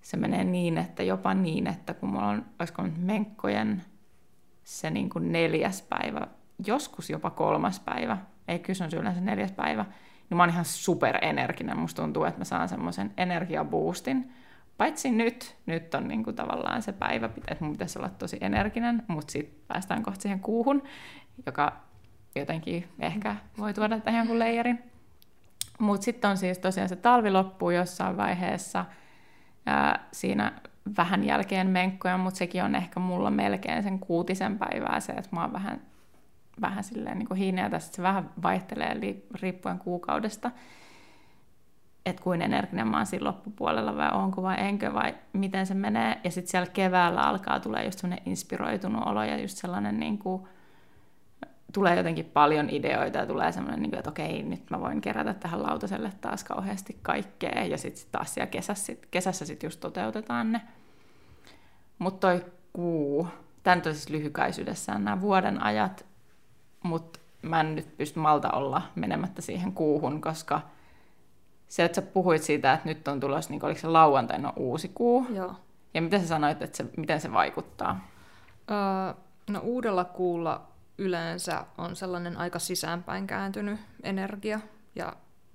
se menee niin, että jopa niin, että kun mulla on, olisiko nyt menkkojen se niin kuin neljäs päivä, joskus jopa kolmas päivä, ei kyllä se on yleensä neljäs päivä, niin mä oon ihan superenerginen. Musta tuntuu, että mä saan semmoisen energiaboostin. Paitsi nyt, nyt on niin kuin tavallaan se päivä, että mun pitäisi olla tosi energinen, mutta sitten päästään kohta siihen kuuhun, joka jotenkin ehkä voi tuoda tähän jonkun leijerin. Mutta sitten on siis tosiaan se talvi loppuu jossain vaiheessa, ja siinä vähän jälkeen menkkoja, mutta sekin on ehkä mulla melkein sen kuutisen päivää se, että mä oon vähän, vähän silleen niin kuin hiineä, tästä se vähän vaihtelee riippuen kuukaudesta, että kuin energinen mä oon siinä loppupuolella vai onko vai enkö vai miten se menee. Ja sitten siellä keväällä alkaa tulee just sellainen inspiroitunut olo ja just sellainen niin kuin, tulee jotenkin paljon ideoita ja tulee semmoinen, niin kuin, että okei, nyt mä voin kerätä tähän lautaselle taas kauheasti kaikkea ja sitten sit taas siellä kesässä, kesässä sitten just toteutetaan ne. Mutta toi kuu, tämän on siis lyhykäisyydessään nämä vuoden ajat, mutta mä en nyt pysty malta olla menemättä siihen kuuhun, koska se, että sä puhuit siitä, että nyt on tulossa, niin oliko se lauantaina uusi kuu? Joo. Ja miten sä sanoit, että se, miten se vaikuttaa? Öö, no uudella kuulla yleensä on sellainen aika sisäänpäin kääntynyt energia ja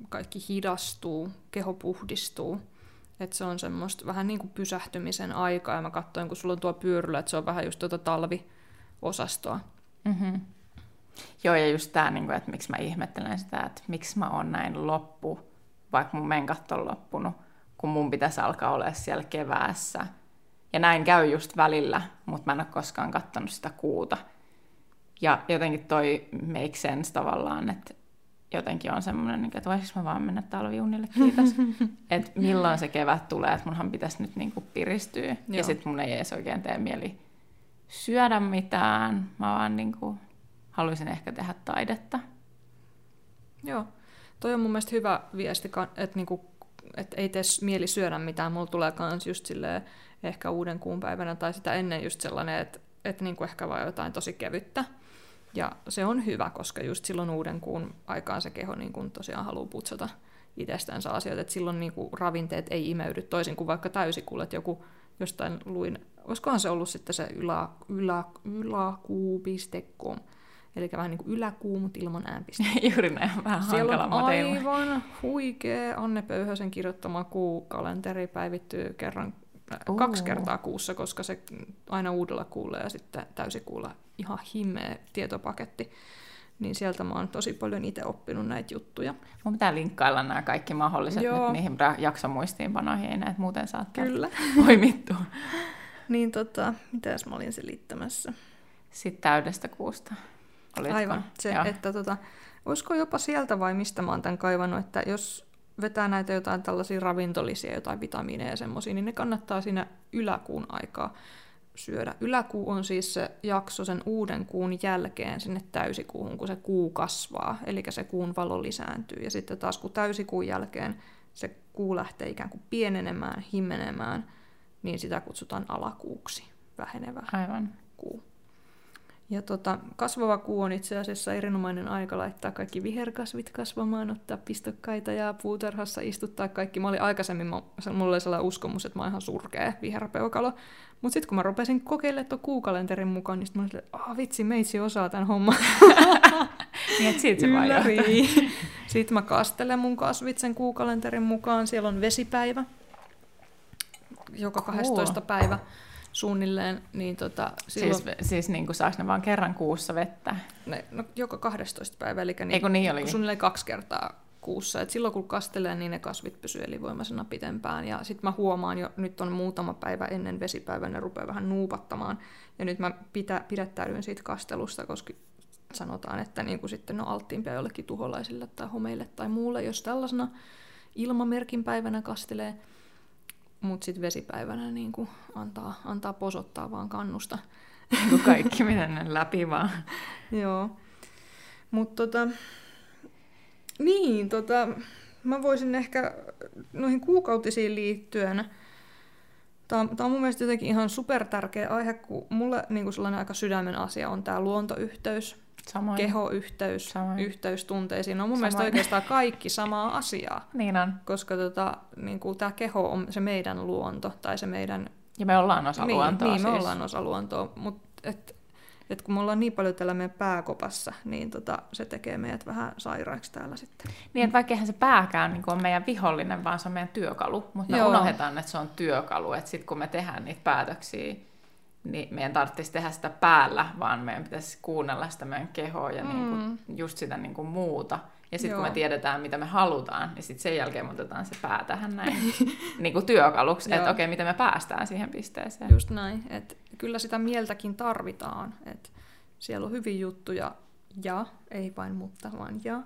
kaikki hidastuu, keho puhdistuu. Että se on semmoista vähän niin kuin pysähtymisen aikaa. Ja mä katsoin, kun sulla on tuo pyöryllä, että se on vähän just tuota talviosastoa. Mm-hmm. Joo, ja just tämä, niin että miksi mä ihmettelen sitä, että miksi mä oon näin loppu, vaikka mun menkat on loppunut, kun mun pitäisi alkaa olla siellä keväässä. Ja näin käy just välillä, mutta mä en ole koskaan katsonut sitä kuuta. Ja jotenkin toi make sense tavallaan, että jotenkin on semmoinen, niin että voisinko mä vaan mennä talviunille, kiitos. että milloin se kevät tulee, että munhan pitäisi nyt niinku piristyä. Joo. Ja sitten mun ei edes oikein tee mieli syödä mitään. Mä vaan niinku haluaisin ehkä tehdä taidetta. Joo. Toi on mun mielestä hyvä viesti, että niinku, et ei tee mieli syödä mitään. Mulla tulee kans just silleen, ehkä uuden kuun päivänä tai sitä ennen just sellainen, että et niinku ehkä vaan jotain tosi kevyttä. Ja se on hyvä, koska just silloin uuden kuun aikaan se keho niin kun tosiaan haluaa putsata itsestänsä asioita, että silloin niin kuin ravinteet ei imeydy toisin kuin vaikka täysikuulla, että joku jostain luin, olisikohan se ollut sitten se ylä, ylä, yläkuu.com, eli vähän niin kuin yläkuu, mutta ilman äänpistä. Juuri näin, vähän Siellä on aivan huikea Anne Pöyhösen kirjoittama kuukalenteri päivittyy kerran uh. kaksi kertaa kuussa, koska se aina uudella kuulla ja sitten täysikuulla ihan himmeä tietopaketti. Niin sieltä mä oon tosi paljon itse oppinut näitä juttuja. Mun pitää linkkailla nämä kaikki mahdolliset Joo. nyt niihin jaksomuistiinpanoihin, ei näitä muuten saa Kyllä. poimittua. niin tota, mitäs mä olin selittämässä? Sitten täydestä kuusta. Olitko? Aivan, se, Joo. että tota, olisiko jopa sieltä vai mistä mä oon tämän kaivannut, että jos vetää näitä jotain tällaisia ravintolisia, jotain vitamiineja ja semmoisia, niin ne kannattaa siinä yläkuun aikaa syödä. Yläkuu on siis se jakso sen uuden kuun jälkeen sinne täysikuuhun, kun se kuu kasvaa, eli se kuun valo lisääntyy. Ja sitten taas kun täysikuun jälkeen se kuu lähtee ikään kuin pienenemään, himmenemään, niin sitä kutsutaan alakuuksi, vähenevä Aivan. kuu. Ja tota, kasvava kuu on itse asiassa erinomainen aika laittaa kaikki viherkasvit kasvamaan, ottaa pistokkaita ja puutarhassa istuttaa kaikki. Mä olin aikaisemmin, mulla oli sellainen uskomus, että mä oon ihan surkea viherpeukalo. Mutta sitten kun mä rupesin kokeilemaan tuon kuukalenterin mukaan, niin sitten mä olin, että ah vitsi, meitsi osaa tämän homman. niin, että siitä se vaan Sitten mä kastelen mun kasvit sen kuukalenterin mukaan. Siellä on vesipäivä, joka 12 cool. päivä suunnilleen. Niin tota, silloin... Siis, siis niin kuin saako ne vaan kerran kuussa vettä? Ne, no, joka 12 päivä, eli niin, niin oli. suunnilleen kaksi kertaa kuussa. Et silloin kun kastelee, niin ne kasvit pysyy elinvoimaisena pitempään. Ja sitten mä huomaan jo, nyt on muutama päivä ennen vesipäivää, ne rupeaa vähän nuupattamaan. Ja nyt mä pitä, pidättäydyn siitä kastelusta, koska sanotaan, että niin kuin sitten on alttiimpia jollekin tuholaisille tai homeille tai muulle, jos tällaisena ilmamerkin päivänä kastelee. Mutta sitten vesipäivänä niin kuin antaa, antaa posottaa vaan kannusta. Niin kaikki miten läpi vaan. Joo. Mutta tota, niin, tota, mä voisin ehkä noihin kuukautisiin liittyen, Tämä on, tämä on mun mielestä jotenkin ihan super tärkeä aihe, kun mulle niin kuin sellainen aika sydämen asia on tämä luontoyhteys, Samoin. kehoyhteys, Samoin. yhteys tunteisiin. No mun Samoin. mielestä oikeastaan kaikki samaa asiaa. niin on. Koska tota, niin kuin tämä keho on se meidän luonto, tai se meidän... Ja me ollaan osa niin, luontoa Niin, siis. me ollaan osa luontoa, mutta et, et kun me ollaan niin paljon täällä meidän pääkopassa, niin tota, se tekee meidät vähän sairaiksi täällä sitten. Niin, että vaikka se pääkään niin on meidän vihollinen, vaan se on meidän työkalu, mutta me Joo. unohdetaan, että se on työkalu, että sitten kun me tehdään niitä päätöksiä, niin meidän tarvitsisi tehdä sitä päällä, vaan meidän pitäisi kuunnella sitä meidän kehoa ja mm. niin kuin, just sitä niin kuin muuta. Ja sitten kun me tiedetään, mitä me halutaan, niin sitten sen jälkeen me otetaan se pää tähän näin niin kuin työkaluksi, että okei, okay, miten me päästään siihen pisteeseen. Just näin, että kyllä sitä mieltäkin tarvitaan, että siellä on hyviä juttuja ja, ei vain mutta, vaan ja.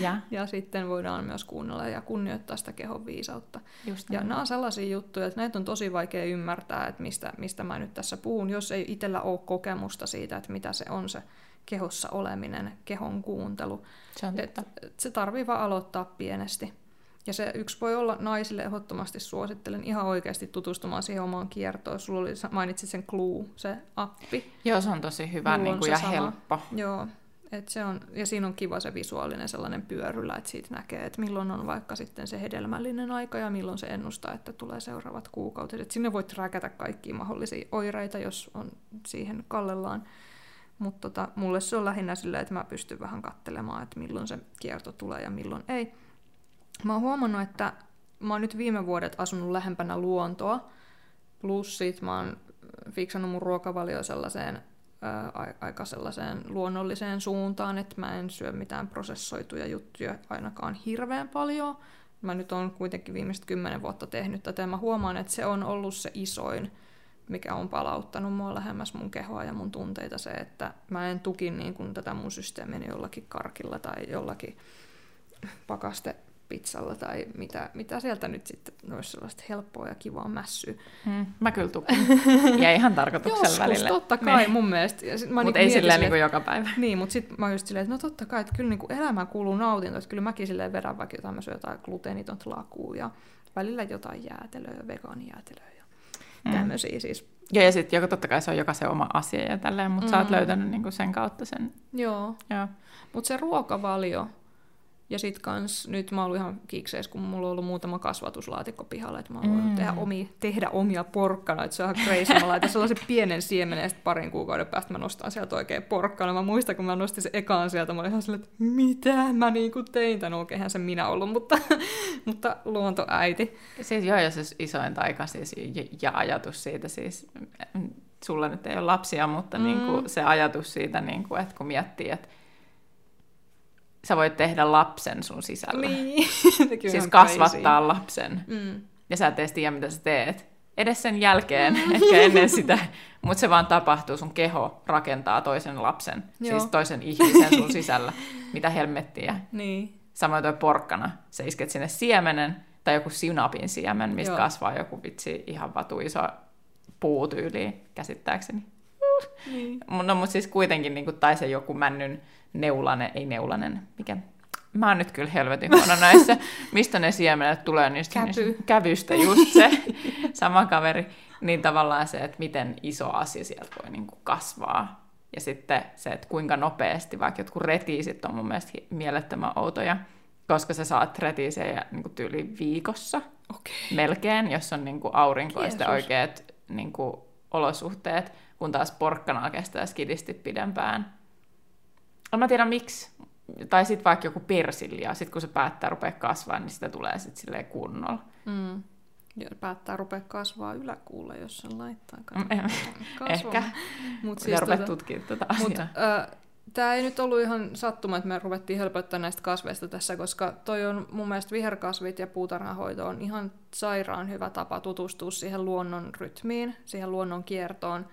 Ja, ja sitten voidaan myös kuunnella ja kunnioittaa sitä kehon viisautta. Just ja nämä on sellaisia juttuja, että näitä on tosi vaikea ymmärtää, että mistä, mistä mä nyt tässä puhun, jos ei itsellä ole kokemusta siitä, että mitä se on se kehossa oleminen, kehon kuuntelu. Se, on et, et se tarvii vaan aloittaa pienesti. Ja se yksi voi olla naisille ehdottomasti suosittelen ihan oikeasti tutustumaan siihen omaan kiertoon. Sulla oli, mainitsit sen Clue, se appi. Joo, se on tosi hyvä niin kuin, ja sama. helppo. Joo, et se on, ja siinä on kiva se visuaalinen sellainen pyörylä, että siitä näkee, että milloin on vaikka sitten se hedelmällinen aika ja milloin se ennustaa, että tulee seuraavat kuukaudet. Et sinne voit räkätä kaikkia mahdollisia oireita, jos on siihen kallellaan. Mutta tota, mulle se on lähinnä silleen, että mä pystyn vähän katselemaan, että milloin se kierto tulee ja milloin ei. Mä oon huomannut, että mä oon nyt viime vuodet asunut lähempänä luontoa, plus sit mä oon fiksannut mun ruokavalio sellaiseen ää, aika sellaiseen luonnolliseen suuntaan, että mä en syö mitään prosessoituja juttuja ainakaan hirveän paljon. Mä nyt on kuitenkin viimeiset kymmenen vuotta tehnyt tätä ja mä huomaan, että se on ollut se isoin, mikä on palauttanut mua lähemmäs mun kehoa ja mun tunteita se, että mä en tuki niin kuin tätä mun systeemiä jollakin karkilla tai jollakin pakaste pizzalla tai mitä, mitä sieltä nyt sitten olisi sellaista helppoa ja kivaa mässyä. Hmm, mä kyllä tukin. Ja ihan tarkoituksella Joskus, välillä. totta kai Niin. mun mielestä. Ja Mutta niinku ei silleen niin joka päivä. Niin, mutta sitten mä just silleen, että no totta kai, että kyllä niinku elämään kuuluu nautinto, että kyllä mäkin silleen vedän vaikka jotain, mä syön jotain gluteenitonta lakua ja välillä jotain jäätelöä, vegaanijäätelöä ja Mm. tämmöisiä siis. Joo, ja sitten totta kai se on jokaisen oma asia ja tälleen, mutta mm. sä oot Mm. löytänyt niinku sen kautta sen. Joo, Joo. mutta se ruokavalio, ja sit kans, nyt mä oon ollut ihan kikseis, kun mulla on ollut muutama kasvatuslaatikko pihalla, että mä oon voinut Mm. tehdä, omia, tehdä omia porkkana, että se on ihan crazy. Mä laitan sellaisen pienen siemenen ja parin kuukauden päästä mä nostan sieltä oikein porkkana. Mä muistan, kun mä nostin sen ekaan sieltä, mä olin ihan silleen, että mitä mä niinku tein tämän, oikeinhan se minä ollut, mutta, mutta luontoäiti. Siis joo, ja se isoin taika siis, ja, ja ajatus siitä siis, mm, sulla nyt ei ole lapsia, mutta Mm. mm. niin kuin se ajatus siitä, niin kuin, että kun miettii, että sä voit tehdä lapsen sun sisällä. Niin. Sekin siis kasvattaa lapsen. crazy. Mm. Ja sä et edes tiedä, mitä sä teet. Edes sen jälkeen, ehkä ennen sitä. Mutta se vaan tapahtuu, sun keho rakentaa toisen lapsen, Joo. siis toisen ihmisen sun sisällä. Mitä helmettiä. Niin. Samoin toi porkkana. Sä isket sinne siemenen tai joku sinapin siemen, mistä. Joo. kasvaa joku vitsi ihan vatu iso puutyyli, käsittääkseni. niin. No mutta siis kuitenkin, niin kuin, tai se joku männyn neulanen, ei neulanen, mikä? Mä oon nyt kyllä helvetin huono näissä. Mistä ne siemenet tulee niistä? Käpy. niistä- Kävystä, just se. Sama kaveri. Niin tavallaan se, että miten iso asia sieltä voi niin kuin kasvaa. Ja sitten se, että kuinka nopeasti, vaikka jotkut retiisit on mun mielestä mielettömän outoja, koska sä saat retiisejä niin kuin tyyli viikossa Okei. melkein, jos on niin kuin aurinko ja sitten Jeesus. oikeat niin kuin olosuhteet, kun taas porkkanaa kestää skidisti pidempään. En mä tiedä miksi. Tai sitten vaikka joku persilja, sitten kun se päättää rupea kasvaa, niin sitä tulee sitten silleen kunnolla. Mm. Ja päättää rupea kasvaa yläkuulle, jos sen laittaa. Mm, eh, Ehkä. Mut Siis rupea tota- tutkimaan tätä Mut, asiaa. äh, Tämä ei nyt ollut ihan sattuma, että me ruvettiin helpottaa näistä kasveista tässä, koska toi on mun mielestä viherkasvit ja puutarhanhoito on ihan sairaan hyvä tapa tutustua siihen luonnon rytmiin, siihen luonnon kiertoon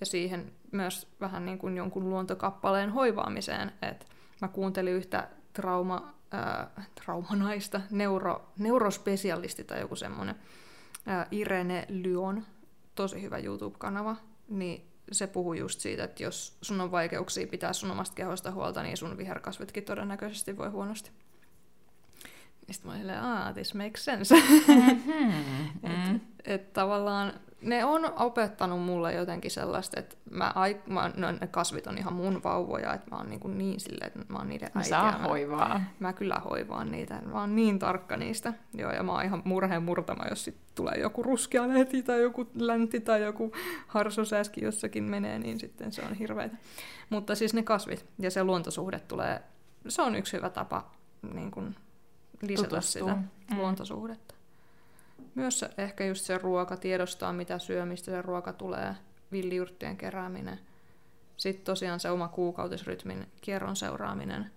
ja siihen myös vähän niin kuin jonkun luontokappaleen hoivaamiseen. Et mä kuuntelin yhtä trauma, äh, traumanaista, neuro, neurospesialisti tai joku semmoinen, äh, Irene Lyon, tosi hyvä YouTube-kanava, niin se puhuu just siitä, että jos sun on vaikeuksia pitää sun omasta kehosta huolta, niin sun viherkasvitkin todennäköisesti voi huonosti. Sitten mä olin silleen, ah, this makes sense. Mm. et, et tavallaan ne on opettanut mulle jotenkin sellaista, että mä, ai, mä, no, ne kasvit on ihan mun vauvoja, että mä oon niin, kuin niin silleen, että mä oon niiden äiti. Saa mä, hoivaa. mä kyllä hoivaan niitä, mä oon niin tarkka niistä. Joo, ja mä oon ihan murheen murtama, jos sit tulee joku ruskea lehti tai joku länti tai joku harsosääski jossakin menee, niin sitten se on hirveätä. Mutta siis ne kasvit ja se luontosuhde tulee, se on yksi hyvä tapa niin kuin lisätä Tutustua. sitä Mm. luontosuhdetta. Myös ehkä just se ruoka, tiedostaa mitä syö, mistä se ruoka tulee, villiyrttien kerääminen. Sitten tosiaan se oma kuukautisrytmin kierron seuraaminen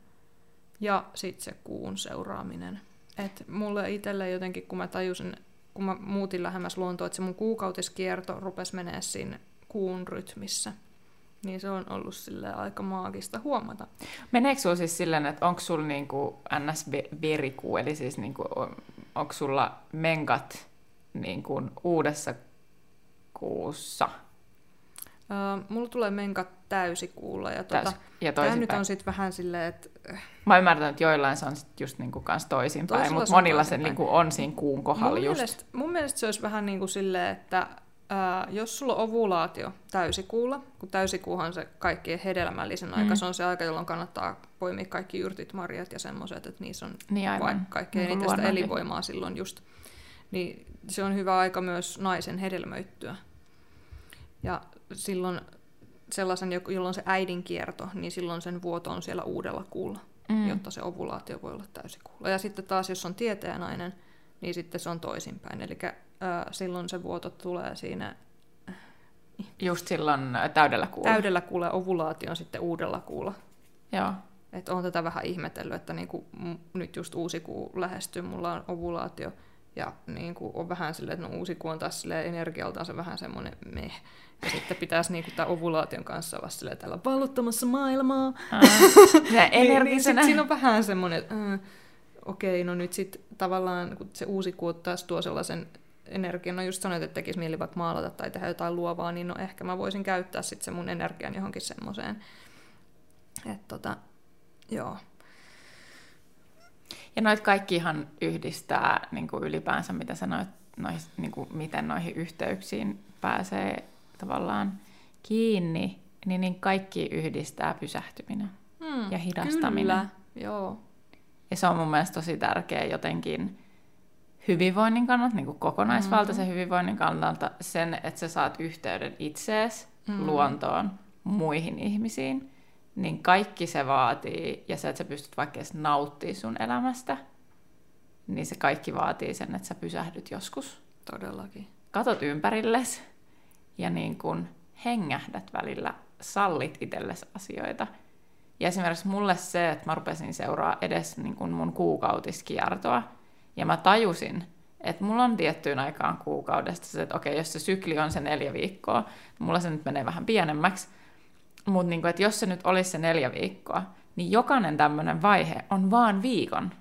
ja sitten se kuun seuraaminen. Et mulle itselle jotenkin, kun mä tajusin, kun mä muutin lähemmäs luontoa, että se mun kuukautiskierto rupesi menee siinä kuun rytmissä, niin se on ollut sille aika maagista huomata. Meneekö sulla siis silleen, että onko sulla niinku NS-verikuu, eli siis niinku, onko sulla menkat niinku uudessa kuussa? Uh, mulla tulee menkat täysikuulla ja Täys- tota, ja tämä nyt on sitten vähän silleen, että Mä oon ymmärtänyt, että joillain se on sit just niinku kans toisinpäin, mutta monilla se niinku on siinä kuun kohdalla mun, just. mielestä, mun mielestä se olisi vähän niin kuin silleen, että ää, jos sulla on ovulaatio täysikuulla, kun täysikuuhan se kaikkien hedelmällisen aika, Mm. se on se aika, jolloin kannattaa poimia kaikki yrtit, marjat ja semmoiset, että niissä on Niin aivan. kaikkein Niin eniten sitä elinvoimaa silloin just. Niin se on hyvä aika myös naisen hedelmöittyä. Ja silloin sellaisen, jolloin se äidin kierto, niin silloin sen vuoto on siellä uudella kuulla, mm. jotta se ovulaatio voi olla täysikuulla. Ja sitten taas, jos on tieteenainen, niin sitten se on toisinpäin. Eli äh, silloin se vuoto tulee siinä... Just silloin täydellä kuulla. Täydellä kuulla ovulaatio on sitten uudella kuulla. Joo. Et on tätä vähän ihmetellyt, että niinku, nyt just uusi kuu lähestyy, mulla on ovulaatio, ja niinku, on vähän silleen, että no uusi kuu on taas silleen, energialtaan se vähän semmoinen meh. Ja sitten pitäisi niinku, tämän ovulaation kanssa olla silleen, täällä valluttamassa maailmaa. Ja niin, niin sit siinä on vähän semmoinen, että äh, okei, okay, no nyt sitten tavallaan, kun se uusi kuu taas tuo sellaisen energian, no just sanoit, että tekisi mieli vaikka maalata tai tehdä jotain luovaa, niin no ehkä mä voisin käyttää sitten se mun energian johonkin semmoiseen. Että tota, Joo. Ja noit kaikkihan yhdistää niin kuin ylipäänsä, mitä sanoit, nois, niin kuin miten noihin yhteyksiin pääsee tavallaan kiinni, niin, niin kaikki yhdistää pysähtyminen hmm, ja hidastaminen. Kyllä, joo. Ja se on mun mielestä tosi tärkeä jotenkin hyvinvoinnin kannalta, niin kuin kokonaisvaltaisen mm-hmm. hyvinvoinnin kannalta, sen, että sä saat yhteyden itseesi, mm-hmm. luontoon, muihin ihmisiin niin kaikki se vaatii, ja se, että sä pystyt vaikka edes nauttia sun elämästä, niin se kaikki vaatii sen, että sä pysähdyt joskus. Todellakin. Katot ympärillesi ja niin kun hengähdät välillä, sallit itsellesi asioita. Ja esimerkiksi mulle se, että mä rupesin seuraa edes niin kun mun kuukautiskiertoa, ja mä tajusin, että mulla on tiettyyn aikaan kuukaudesta se, että okei, jos se sykli on se neljä viikkoa, mulla se nyt menee vähän pienemmäksi, mutta niin jos se nyt olisi se neljä viikkoa, niin jokainen tämmöinen vaihe on vaan viikon.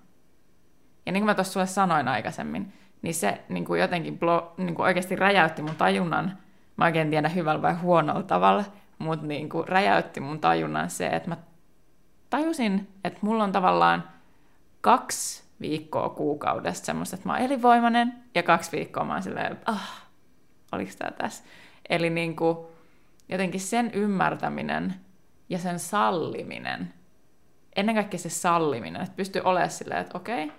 Ja niin kuin mä tuossa sulle sanoin aikaisemmin, niin se niin kuin jotenkin blo, niin kuin oikeasti räjäytti mun tajunnan, mä oikein tiedä hyvällä vai huonolla tavalla, mutta niin kuin räjäytti mun tajunnan se, että mä tajusin, että mulla on tavallaan kaksi viikkoa kuukaudesta semmoista, että mä oon elinvoimainen, ja kaksi viikkoa mä oon silleen, ah, oliko tää tässä? Eli niin kuin, jotenkin sen ymmärtäminen ja sen salliminen, ennen kaikkea se salliminen, että pystyy olemaan silleen, että okei,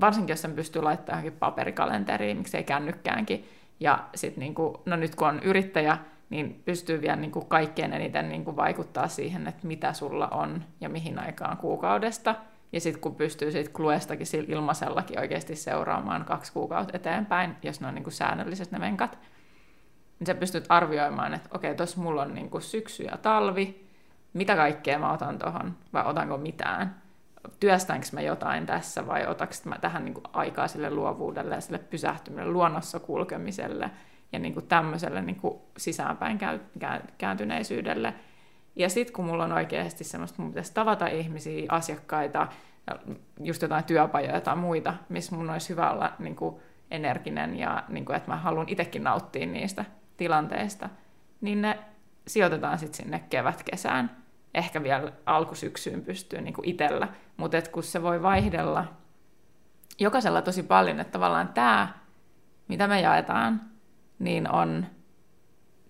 varsinkin jos sen pystyy laittamaan johonkin paperikalenteriin, miksei kännykkäänkin, ja sitten niinku, no nyt kun on yrittäjä, niin pystyy vielä niinku kaikkein eniten niinku vaikuttaa siihen, että mitä sulla on ja mihin aikaan kuukaudesta. Ja sitten kun pystyy siitä Kluestakin ilmaisellakin oikeasti seuraamaan kaksi kuukautta eteenpäin, jos ne on niinku säännölliset ne menkat, niin sä pystyt arvioimaan, että okei, tuossa mulla on niin kuin syksy ja talvi, mitä kaikkea mä otan tuohon, vai otanko mitään. Työstänkö mä jotain tässä, vai otanko mä tähän niin kuin aikaa sille luovuudelle ja sille pysähtymiselle, luonnossa kulkemiselle ja niin kuin tämmöiselle niin kuin sisäänpäin kääntyneisyydelle. Ja sitten kun mulla on oikeasti semmoista, mun pitäisi tavata ihmisiä, asiakkaita, just jotain työpajoja tai muita, missä mun olisi hyvä olla niin kuin energinen ja niin kuin, että mä haluan itsekin nauttia niistä tilanteesta, niin ne sijoitetaan sitten sinne kevät-kesään. Ehkä vielä alkusyksyyn pystyy niin itsellä, mutta kun se voi vaihdella jokaisella tosi paljon, että tavallaan tämä, mitä me jaetaan, niin on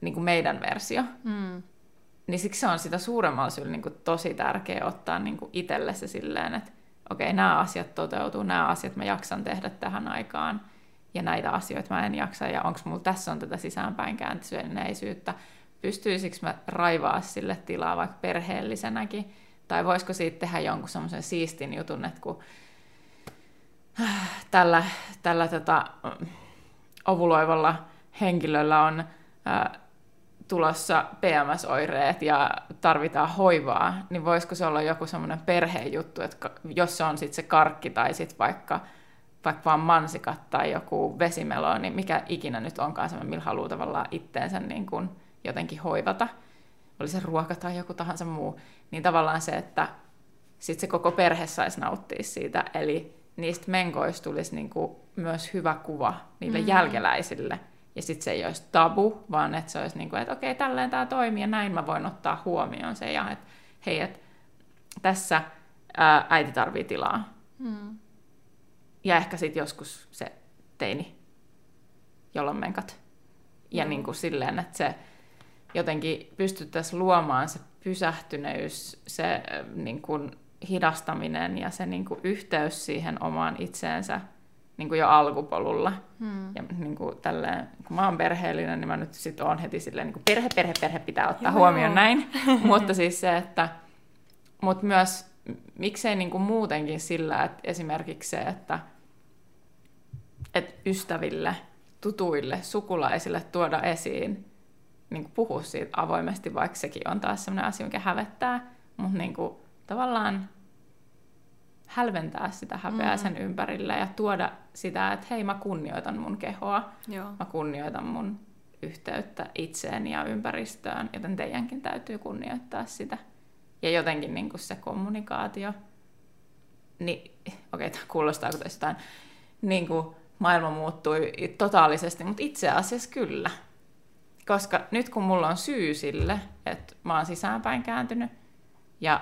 niin kuin meidän versio. Mm. Niin siksi se on sitä suuremmalla syyllä niin tosi tärkeä ottaa niin itselle se silleen, että okei, okay, nämä asiat toteutuu, nämä asiat mä jaksan tehdä tähän aikaan – ja näitä asioita mä en jaksa, ja onko mulla tässä on tätä sisäänpäin kääntyneisyyttä, pystyisikö mä raivaa sille tilaa vaikka perheellisenäkin, tai voisiko siitä tehdä jonkun semmoisen siistin jutun, että kun tällä, tällä tota, ovuloivalla henkilöllä on ää, tulossa PMS-oireet ja tarvitaan hoivaa, niin voisiko se olla joku semmoinen perhejuttu, että jos se on sitten se karkki tai sitten vaikka vaikka vaan mansikat tai joku vesimelo, niin mikä ikinä nyt onkaan semmoinen, millä haluaa tavallaan itteensä niin kuin jotenkin hoivata, oli se ruoka tai joku tahansa muu, niin tavallaan se, että sitten se koko perhe saisi nauttia siitä, eli niistä menkoista tulisi niin kuin myös hyvä kuva niille mm-hmm. jälkeläisille, ja sitten se ei olisi tabu, vaan että se olisi niin kuin, että okei, tälleen tämä toimii, ja näin mä voin ottaa huomioon se, ja että hei, että tässä ää, äiti tarvii tilaa. Mm. Ja ehkä sitten joskus se teini, jolloin menkat. Ja mm. niin kuin silleen, että se jotenkin pystyttäisiin luomaan se pysähtyneys, se niin kuin hidastaminen ja se niin kuin yhteys siihen omaan itseensä niin kuin jo alkupolulla. Hmm. Ja niin kuin tälleen, kun mä oon perheellinen, niin mä nyt sit oon heti silleen, niin kuin perhe, perhe, perhe pitää ottaa Joo. huomioon näin. Mutta siis se, että mutta myös miksei niin kuin muutenkin sillä, että esimerkiksi se, että, että ystäville, tutuille, sukulaisille tuoda esiin, niin kuin puhua siitä avoimesti, vaikka sekin on taas sellainen asia, mikä hävettää, mutta niin kuin, tavallaan hälventää sitä häpeää mm. sen ympärillä ja tuoda sitä, että hei, mä kunnioitan mun kehoa, Joo. mä kunnioitan mun yhteyttä itseeni ja ympäristöön, joten teidänkin täytyy kunnioittaa sitä. Ja jotenkin niin kuin se kommunikaatio, niin okei, okay, kuulostaa kuin jotain, niin kuin maailma muuttui totaalisesti, mutta itse asiassa kyllä. Koska nyt kun mulla on syy sille, että mä oon sisäänpäin kääntynyt ja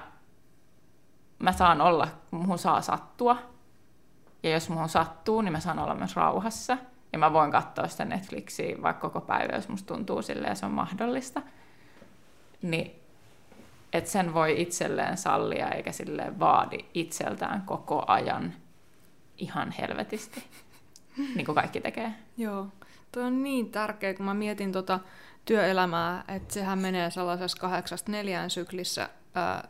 mä saan olla, muhun saa sattua. Ja jos muhun sattuu, niin mä saan olla myös rauhassa. Ja mä voin katsoa sitä Netflixiä vaikka koko päivä, jos musta tuntuu sille ja se on mahdollista. Niin että sen voi itselleen sallia eikä sille vaadi itseltään koko ajan ihan helvetisti, niin kuin kaikki tekee. Joo, tuo on niin tärkeä, kun mä mietin tota työelämää, että sehän menee sellaisessa kahdeksasta neljään syklissä,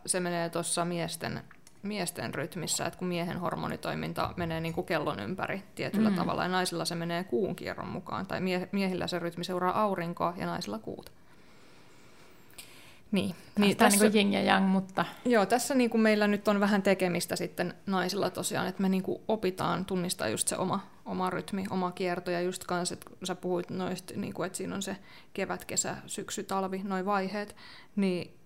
se menee tuossa miesten, miesten rytmissä, että kun miehen hormonitoiminta menee niin kuin kellon ympäri tietyllä mm. tavalla, ja naisilla se menee kuun kierron mukaan, tai mie- miehillä se rytmi seuraa aurinkoa ja naisilla kuuta. Niin, niin tässä, niin kuin ja yang, mutta... Joo, tässä niin kuin meillä nyt on vähän tekemistä sitten naisilla tosiaan, että me niin kuin opitaan tunnistaa just se oma, oma rytmi, oma kierto, ja just kanssa, että sä puhuit noista, niin kuin, että siinä on se kevät, kesä, syksy, talvi, noin vaiheet, niin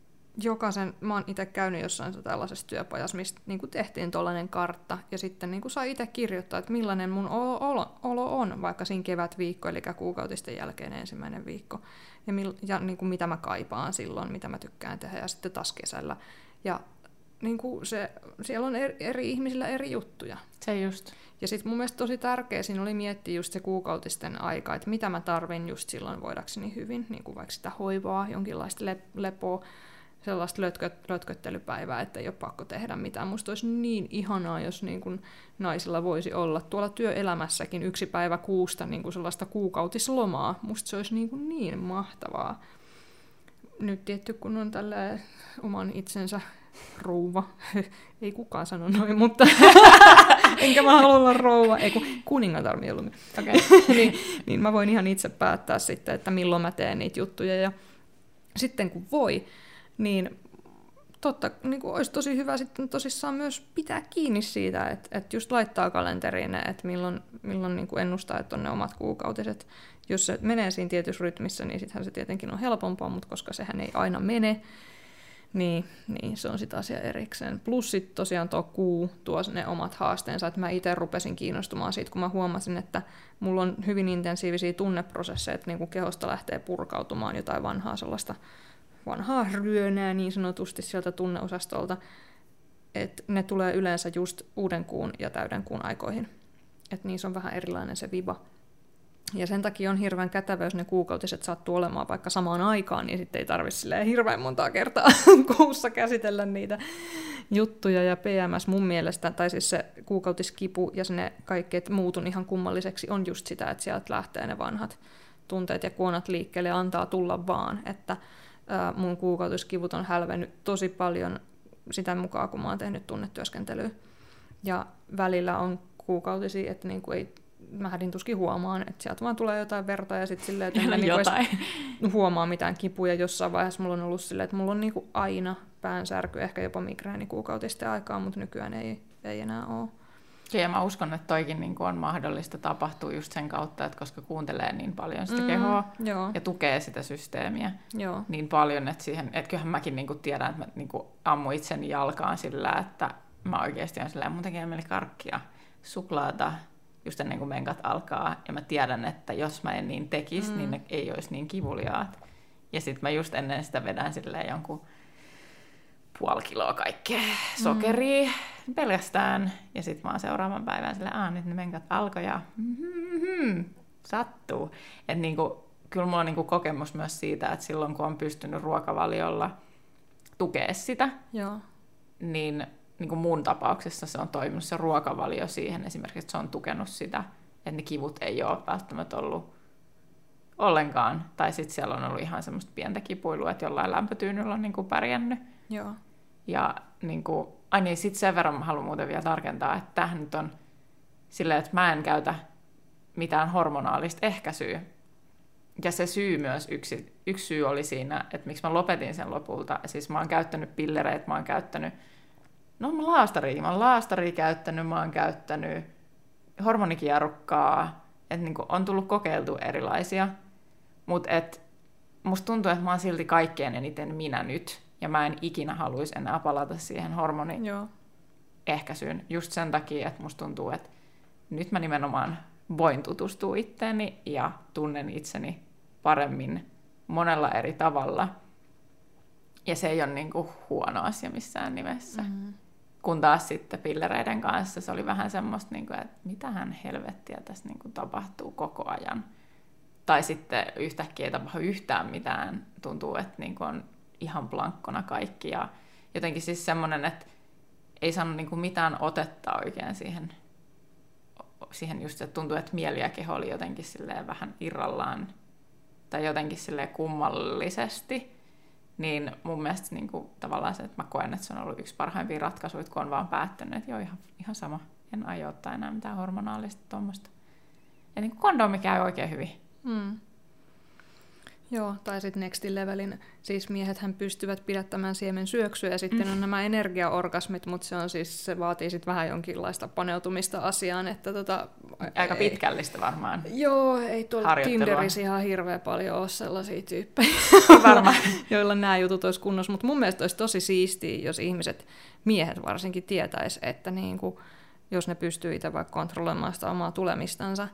jokaisen, mä oon itse käynyt jossain tällaisessa työpajassa, mistä niin kuin tehtiin tuollainen kartta, ja sitten niin kuin sai itse kirjoittaa, että millainen mun olo, olo, olo on, vaikka siinä kevätviikko, eli kuukautisten jälkeen ensimmäinen viikko, ja, mil, ja niin kuin mitä mä kaipaan silloin, mitä mä tykkään tehdä, ja sitten taas kesällä. Ja niin kuin se, siellä on eri, eri ihmisillä eri juttuja. Se just. Ja sitten mun mielestä tosi tärkeä siinä oli miettiä just se kuukautisten aika, että mitä mä tarvin just silloin voidakseni hyvin, niin kuin vaikka sitä hoivaa, jonkinlaista lepoa, sellaista lötkö, lötköttelypäivää, että ei ole pakko tehdä mitään. Musta olisi niin ihanaa, jos niin kuin naisilla voisi olla tuolla työelämässäkin yksi päivä kuusta niin kuin sellaista kuukautislomaa. Musta se olisi niin, kuin niin mahtavaa. Nyt tietty, kun on tällä oman itsensä rouva. ei kukaan sano noin, mutta enkä mä halua olla rouva, ei kun kuningatar mieluummin. Okay. niin, niin mä voin ihan itse päättää sitten, että milloin mä teen niitä juttuja. Ja sitten kun voi, niin totta, niin kuin olisi tosi hyvä sitten tosissaan myös pitää kiinni siitä, että, että just laittaa kalenteriin, että milloin, milloin niin kuin ennustaa, että on ne omat kuukautiset. Jos se menee siinä tietyssä rytmissä, niin sittenhän se tietenkin on helpompaa, mutta koska sehän ei aina mene, niin, niin se on sitten asia erikseen. Plus sitten tosiaan tuo kuu tuo ne omat haasteensa, että mä itse rupesin kiinnostumaan siitä, kun mä huomasin, että mulla on hyvin intensiivisiä tunneprosesseja, että niin kuin kehosta lähtee purkautumaan jotain vanhaa sellaista vanhaa ryönää niin sanotusti sieltä tunneosastolta, että ne tulee yleensä just uuden kuun ja täyden kuun aikoihin. Että niissä on vähän erilainen se viba. Ja sen takia on hirveän kätevä, jos ne kuukautiset sattuu olemaan vaikka samaan aikaan, niin sitten ei tarvitse hirveän montaa kertaa kuussa käsitellä niitä juttuja. Ja PMS mun mielestä, tai siis se kuukautiskipu ja ne kaikki muutun ihan kummalliseksi, on just sitä, että sieltä lähtee ne vanhat tunteet ja kuonat liikkeelle ja antaa tulla vaan. Että mun kuukautiskivut on hälvennyt tosi paljon sitä mukaan, kun mä oon tehnyt tunnetyöskentelyä. Ja välillä on kuukautisia, että niin kuin ei, mä hädin tuskin huomaan, että sieltä vaan tulee jotain verta ja sitten silleen, että en niin huomaa mitään kipuja. Jossain vaiheessa mulla on ollut silleen, että mulla on niin kuin aina päänsärky, ehkä jopa migreeni kuukautisten aikaa, mutta nykyään ei, ei enää ole. Ja mä uskon, että toikin niin kuin on mahdollista tapahtua just sen kautta, että koska kuuntelee niin paljon sitä mm, kehoa joo. ja tukee sitä systeemiä joo. niin paljon, että, siihen, että kyllähän mäkin niin kuin tiedän, että mä niin kuin ammu itseni jalkaan sillä, että mä oikeasti on silleen, mun tekee mieli karkkia, suklaata, just ennen kuin menkat alkaa. Ja mä tiedän, että jos mä en niin tekisi, mm. niin ne ei olisi niin kivuliaat. Ja sitten mä just ennen sitä vedän silleen jonkun puoli kiloa kaikkea sokeria mm. pelkästään. Ja sitten vaan seuraavan päivän sille, aah nyt ne menkat alkoi ja mm-hmm, sattuu. Että niinku, kyllä mulla on niinku kokemus myös siitä, että silloin kun on pystynyt ruokavaliolla tukea sitä, Joo. niin niin kuin mun tapauksessa se on toiminut se ruokavalio siihen esimerkiksi, että se on tukenut sitä, että ne kivut ei ole välttämättä ollut ollenkaan. Tai sitten siellä on ollut ihan semmoista pientä kipuilua, että jollain lämpötyynyllä on niin kuin pärjännyt. Joo. Ja niin kuin, ai niin, sitten sen verran mä haluan muuten vielä tarkentaa, että tämähän nyt on silleen, että mä en käytä mitään hormonaalista ehkäisyä. Ja se syy myös, yksi, yksi syy oli siinä, että miksi mä lopetin sen lopulta. Siis mä oon käyttänyt pillereitä, mä oon käyttänyt, no mä laastaria, mä oon laastaria käyttänyt, mä oon käyttänyt hormonikierrukkaa, että niin on tullut kokeiltu erilaisia. Mutta musta tuntuu, että mä oon silti kaikkein eniten minä nyt, ja mä en ikinä haluaisi enää palata siihen hormoni Joo. ehkäisyyn. Just sen takia, että musta tuntuu, että nyt mä nimenomaan voin tutustua itteeni ja tunnen itseni paremmin monella eri tavalla. Ja se ei ole niin kuin huono asia missään nimessä. Mm-hmm. Kun taas sitten pillereiden kanssa se oli vähän semmoista, niin kuin, että mitähän helvettiä tässä niin kuin tapahtuu koko ajan. Tai sitten yhtäkkiä ei tapahdu yhtään mitään. Tuntuu, että niin kuin on ihan blankkona kaikki. Ja jotenkin siis semmoinen, että ei saanut niin kuin mitään otetta oikein siihen siihen just, että tuntuu, että mieli ja keho oli jotenkin silleen vähän irrallaan tai jotenkin silleen kummallisesti, niin mun mielestä niin kuin, tavallaan se, että mä koen, että se on ollut yksi parhaimpia ratkaisuja, kun on vaan päättänyt, että joo, ihan, ihan sama, en aio ottaa enää mitään hormonaalista tuommoista. Ja niin kondomi käy oikein hyvin. Mm. Joo, tai sitten next levelin, siis miehethän pystyvät pidättämään siemen syöksyä ja sitten mm. on nämä energiaorgasmit, mutta se on siis, se vaatii sitten vähän jonkinlaista paneutumista asiaan, että tota... Aika ei, pitkällistä varmaan. Joo, ei tuolla Tinderissä ihan hirveän paljon ole sellaisia tyyppejä, joilla nämä jutut olisi kunnossa, mutta mun mielestä olisi tosi siistiä, jos ihmiset, miehet varsinkin, tietäisi, että niinku, jos ne pystyy itse vaikka kontrolloimaan sitä omaa tulemistansa,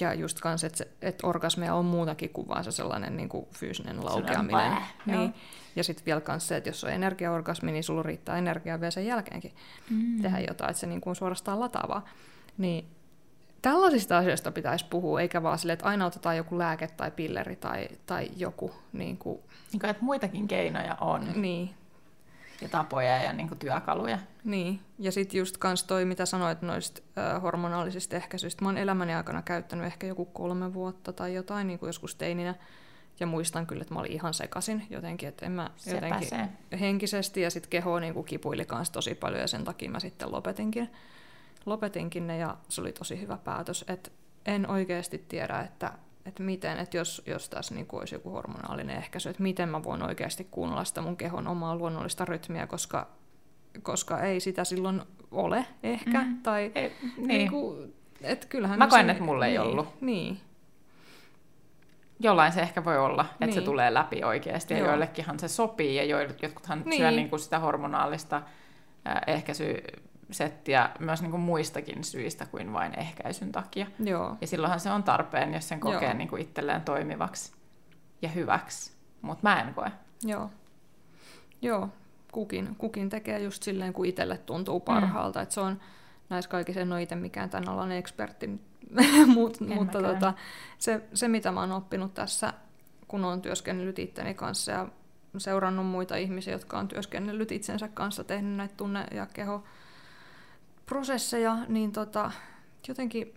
ja just kans, että, että orgasmia on muutakin kuin vaan se sellainen niin kuin fyysinen laukeaminen. Niin. Ja sitten vielä kans se, että jos on energiaorgasmi, niin sulla riittää energiaa vielä sen jälkeenkin mm. tehdä jotain, että se niin kuin suorastaan lataavaa. Niin tällaisista asioista pitäisi puhua, eikä vaan sille, että aina otetaan joku lääke tai pilleri tai, tai joku. Niin kuin... Niin kuin, että muitakin keinoja on. Niin, ja tapoja ja niin kuin työkaluja. Niin, ja sitten just kans toi, mitä sanoit noista äh, hormonaalisista ehkäisyistä. Mä oon elämäni aikana käyttänyt ehkä joku kolme vuotta tai jotain, niin kuin joskus teininä. Ja muistan kyllä, että mä olin ihan sekasin jotenkin, että en mä Se jotenkin pääsee. henkisesti ja sitten keho niin kuin kipuili kanssa tosi paljon ja sen takia mä sitten lopetinkin, lopetinkin ne ja se oli tosi hyvä päätös. Et en oikeasti tiedä, että että miten, että jos, jos tässä niin kuin olisi joku hormonaalinen ehkäisy, että miten mä voin oikeasti kuunnella sitä mun kehon omaa luonnollista rytmiä, koska, koska ei sitä silloin ole ehkä. Mm. Tai, ei, niin. Niin kuin, että kyllähän mä koen, että mulle ei niin, ollut. Niin. Jollain se ehkä voi olla, että niin. se tulee läpi oikeasti, ja Joo. joillekinhan se sopii, ja jotkuthan niin. syö niin kuin sitä hormonaalista ehkäisyä settiä myös niin kuin muistakin syistä kuin vain ehkäisyn takia. Joo. Ja silloinhan se on tarpeen, jos sen kokee niin kuin itselleen toimivaksi ja hyväksi. Mutta mä en koe. Joo. Joo, kukin, kukin tekee just silleen, kun itselle tuntuu parhaalta. Mm. Että se on näissä kaikissa, en ole itse mikään tämän alan ekspertti, Mut, mutta tota, se, se, mitä mä oon oppinut tässä, kun olen työskennellyt itteni kanssa ja seurannut muita ihmisiä, jotka on työskennellyt itsensä kanssa, tehnyt näitä tunne- ja keho prosesseja, niin tota, jotenkin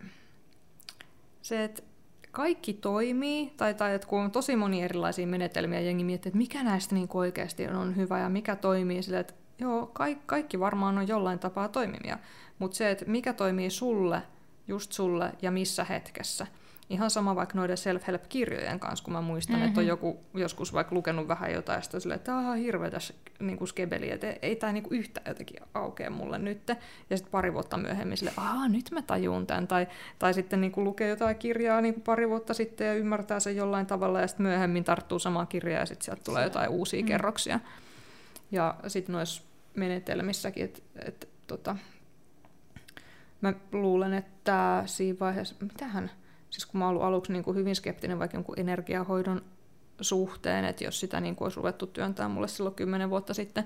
se, että kaikki toimii, tai, tai että kun on tosi moni erilaisia menetelmiä, jengi miettii, että mikä näistä niin oikeasti on hyvä ja mikä toimii sille, että joo, kaikki, kaikki varmaan on jollain tapaa toimimia, mutta se, että mikä toimii sulle, just sulle ja missä hetkessä – Ihan sama vaikka noiden self-help-kirjojen kanssa, kun mä muistan, mm-hmm. että on mhm. joku joskus vaikka lukenut vähän jotain, ja silleen, että tämä on hirveä niin kuin skebeli, että ei tämä niin yhtä jotenkin aukea mulle nyt. Ja sitten pari vuotta myöhemmin sille, aah, nyt mä tajun tämän. Tai, tai sitten niin kuin lukee jotain kirjaa niin kuin pari vuotta sitten ja ymmärtää sen jollain tavalla, ja sitten myöhemmin tarttuu samaan kirjaan, ja sitten sieltä tulee jotain uusia mm. kerroksia. Ja sitten noissa menetelmissäkin, että et, tota, mä luulen, että siinä vaiheessa, mitähän, siis kun mä oon ollut aluksi niin kuin hyvin skeptinen vaikka jonkun energiahoidon suhteen, että jos sitä niin kuin olisi ruvettu työntämään mulle silloin kymmenen vuotta sitten,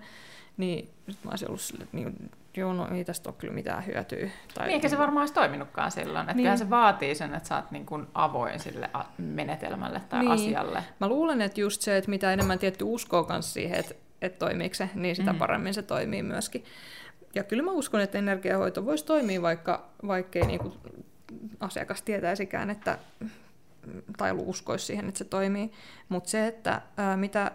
niin sit mä olisin ollut sille, että niin, joo, no ei tästä ole kyllä mitään hyötyä. Tai, niin, eikä se varmaan olisi toiminutkaan silloin. Että niin. se vaatii sen, että sä oot niin kuin avoin sille menetelmälle tai niin. asialle. Mä luulen, että just se, että mitä enemmän tietty uskoo kanssa siihen, että, että toimiiko se, niin sitä mm. paremmin se toimii myöskin. ja kyllä mä uskon, että energiahoito voisi toimia, vaikka vaikkei niinku asiakas tietäisikään, että tai uskoisi siihen, että se toimii. Mutta se, että ää, mitä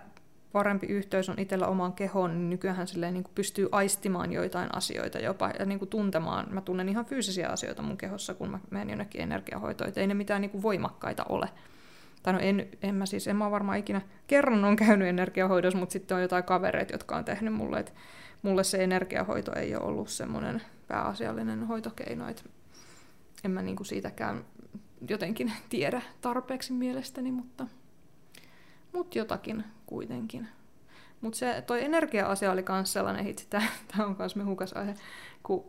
parempi yhteys on itsellä omaan kehoon, niin nykyään silleen niin pystyy aistimaan joitain asioita jopa ja niin tuntemaan. Mä tunnen ihan fyysisiä asioita mun kehossa, kun mä menen jonnekin energiahoitoon. Ei ne mitään niin kuin voimakkaita ole. Tai no en, en mä siis, en mä varmaan ikinä kerran on käynyt energiahoidossa, mutta sitten on jotain kavereita, jotka on tehnyt mulle, että mulle se energiahoito ei ole ollut semmoinen pääasiallinen hoitokeino, että en mä niin kuin siitäkään jotenkin tiedä tarpeeksi mielestäni, mutta, mutta jotakin kuitenkin. Mutta se toi energia-asia oli myös sellainen hitsi, tämä on myös mehukas aihe, kun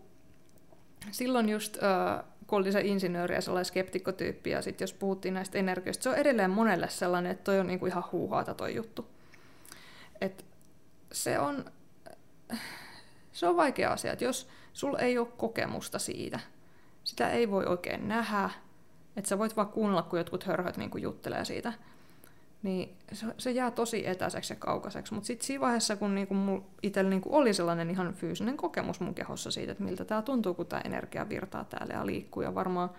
silloin just, äh, kun oli se insinööri ja sellainen skeptikkotyyppi, ja sitten jos puhuttiin näistä energioista, se on edelleen monelle sellainen, että toi on niinku ihan huuhaata toi juttu. Et se on, se on vaikea asia, että jos sulla ei ole kokemusta siitä, sitä ei voi oikein nähdä, että sä voit vaan kuunnella, kun jotkut hörhöt niin juttelee siitä, niin se, se jää tosi etäiseksi ja kaukaiseksi. Mutta sitten siinä vaiheessa, kun niinku itsellä niinku oli sellainen ihan fyysinen kokemus mun kehossa siitä, että miltä tämä tuntuu, kun tämä energia virtaa täällä ja liikkuu, ja varmaan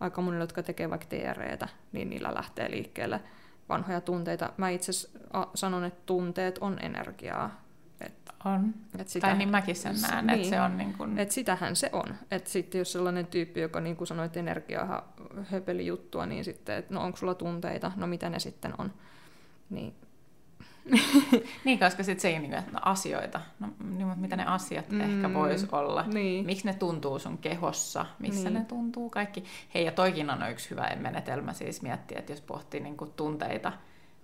aika monille, jotka tekee vaikka TREtä, niin niillä lähtee liikkeelle vanhoja tunteita. Mä itse sanon, että tunteet on energiaa. Et, on. Et sitä, tai niin mäkin sen näen, niin, että se on niin kuin... Et sitähän se on. Että sitten jos sellainen tyyppi, joka niin kuin sanoit energiaa höpeli juttua, niin sitten, että no onko sulla tunteita, no mitä ne sitten on. Niin niin, koska sitten se ei niin, että no, asioita, no niin, mutta mitä ne asiat mm, ehkä vois olla, niin. miksi ne tuntuu sun kehossa, missä niin. ne tuntuu kaikki. Hei, ja toikin on yksi hyvä menetelmä siis miettiä, että jos pohtii niin kuin tunteita,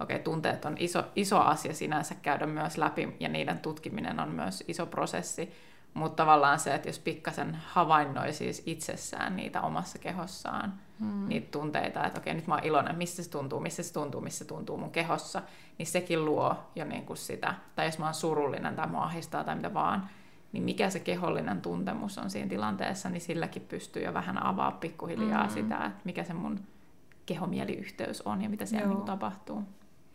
okei, tunteet on iso, iso asia sinänsä käydä myös läpi, ja niiden tutkiminen on myös iso prosessi, mutta tavallaan se, että jos pikkasen havainnoi siis itsessään niitä omassa kehossaan, hmm. niitä tunteita, että okei, nyt mä oon iloinen, missä se tuntuu, missä se tuntuu, missä se tuntuu mun kehossa, niin sekin luo jo niin kuin sitä. Tai jos mä oon surullinen tai mua ahistaa tai mitä vaan, niin mikä se kehollinen tuntemus on siinä tilanteessa, niin silläkin pystyy jo vähän avaa pikkuhiljaa hmm. sitä, että mikä se mun kehomieliyhteys on ja mitä siellä niin tapahtuu.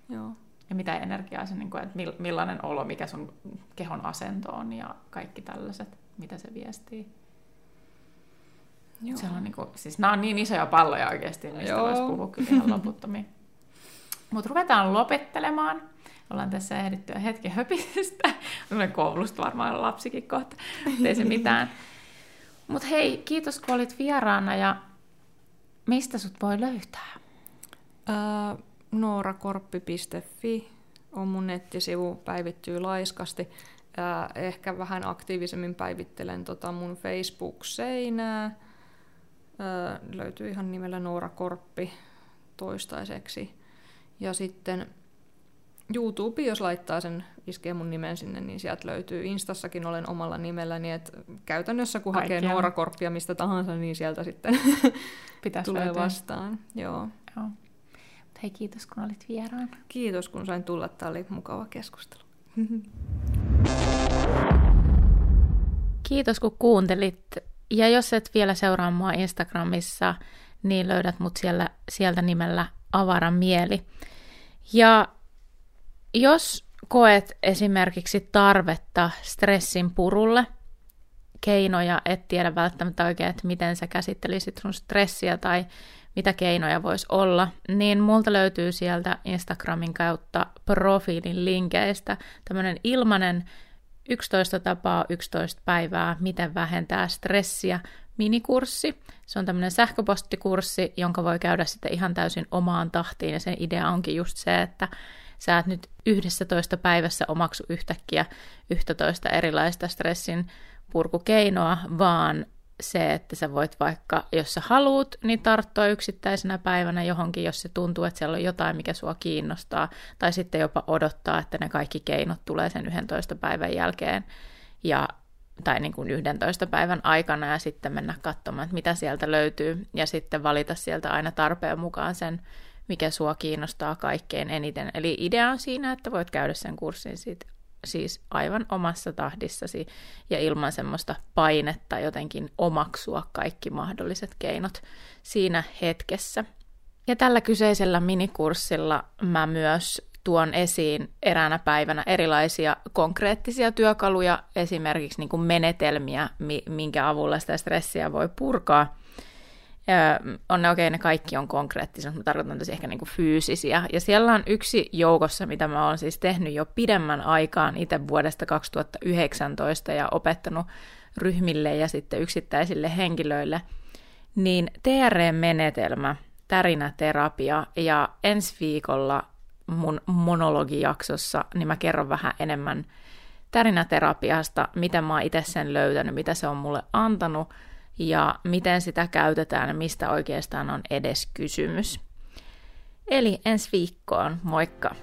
Joo. Ja mitä energiaa se, niin kuin, että millainen olo, mikä sun kehon asento on ja kaikki tällaiset, mitä se viestii. Joo. Se on niin kuin, siis nämä on niin isoja palloja oikeasti, mistä voisi puhua kyllä ihan loputtomiin. Mutta ruvetaan lopettelemaan. Ollaan tässä ehdittyä hetken höpisestä. Olen koulusta varmaan lapsikin kohta. Ei se mitään. Mutta hei, kiitos kun olit vieraana ja mistä sut voi löytää? Uh, noorakorppi.fi on mun nettisivu, päivittyy laiskasti. Ää, ehkä vähän aktiivisemmin päivittelen tota mun Facebook-seinää. Ää, löytyy ihan nimellä Noora Korppi toistaiseksi. Ja sitten YouTube, jos laittaa sen, iskee mun nimen sinne, niin sieltä löytyy. Instassakin olen omalla nimelläni, että käytännössä kun Kaikkia. hakee Noora Korppia mistä tahansa, niin sieltä sitten tulee löytyä. vastaan. Joo. Joo. Hei, kiitos kun olit vieraan. Kiitos kun sain tulla. Tämä oli mukava keskustelu. Kiitos kun kuuntelit. Ja jos et vielä seuraa mua Instagramissa, niin löydät mut siellä, sieltä nimellä Avaran mieli. Ja jos koet esimerkiksi tarvetta stressin purulle, keinoja, et tiedä välttämättä oikein, että miten sä käsittelisit sun stressiä tai mitä keinoja voisi olla, niin multa löytyy sieltä Instagramin kautta profiilin linkeistä tämmöinen ilmainen 11 tapaa 11 päivää, miten vähentää stressiä minikurssi. Se on tämmöinen sähköpostikurssi, jonka voi käydä sitten ihan täysin omaan tahtiin, ja sen idea onkin just se, että sä et nyt 11 päivässä omaksu yhtäkkiä 11 erilaista stressin purkukeinoa, vaan se, että sä voit vaikka, jos sä haluut, niin tarttua yksittäisenä päivänä johonkin, jos se tuntuu, että siellä on jotain, mikä sua kiinnostaa, tai sitten jopa odottaa, että ne kaikki keinot tulee sen 11 päivän jälkeen, ja, tai niin kuin 11 päivän aikana, ja sitten mennä katsomaan, että mitä sieltä löytyy, ja sitten valita sieltä aina tarpeen mukaan sen, mikä sua kiinnostaa kaikkein eniten. Eli idea on siinä, että voit käydä sen kurssin siitä siis aivan omassa tahdissasi ja ilman semmoista painetta jotenkin omaksua kaikki mahdolliset keinot siinä hetkessä. Ja tällä kyseisellä minikurssilla mä myös tuon esiin eräänä päivänä erilaisia konkreettisia työkaluja, esimerkiksi niin kuin menetelmiä, minkä avulla sitä stressiä voi purkaa. Ja on ne okei, okay, ne kaikki on konkreettisia, mutta tarkoitan tosi ehkä niin kuin fyysisiä. Ja siellä on yksi joukossa, mitä mä oon siis tehnyt jo pidemmän aikaan itse vuodesta 2019 ja opettanut ryhmille ja sitten yksittäisille henkilöille, niin TRE-menetelmä, tärinäterapia ja ensi viikolla mun monologijaksossa, niin mä kerron vähän enemmän tärinäterapiasta, miten mä oon itse sen löytänyt, mitä se on mulle antanut ja miten sitä käytetään ja mistä oikeastaan on edes kysymys. Eli ensi viikkoon, moikka!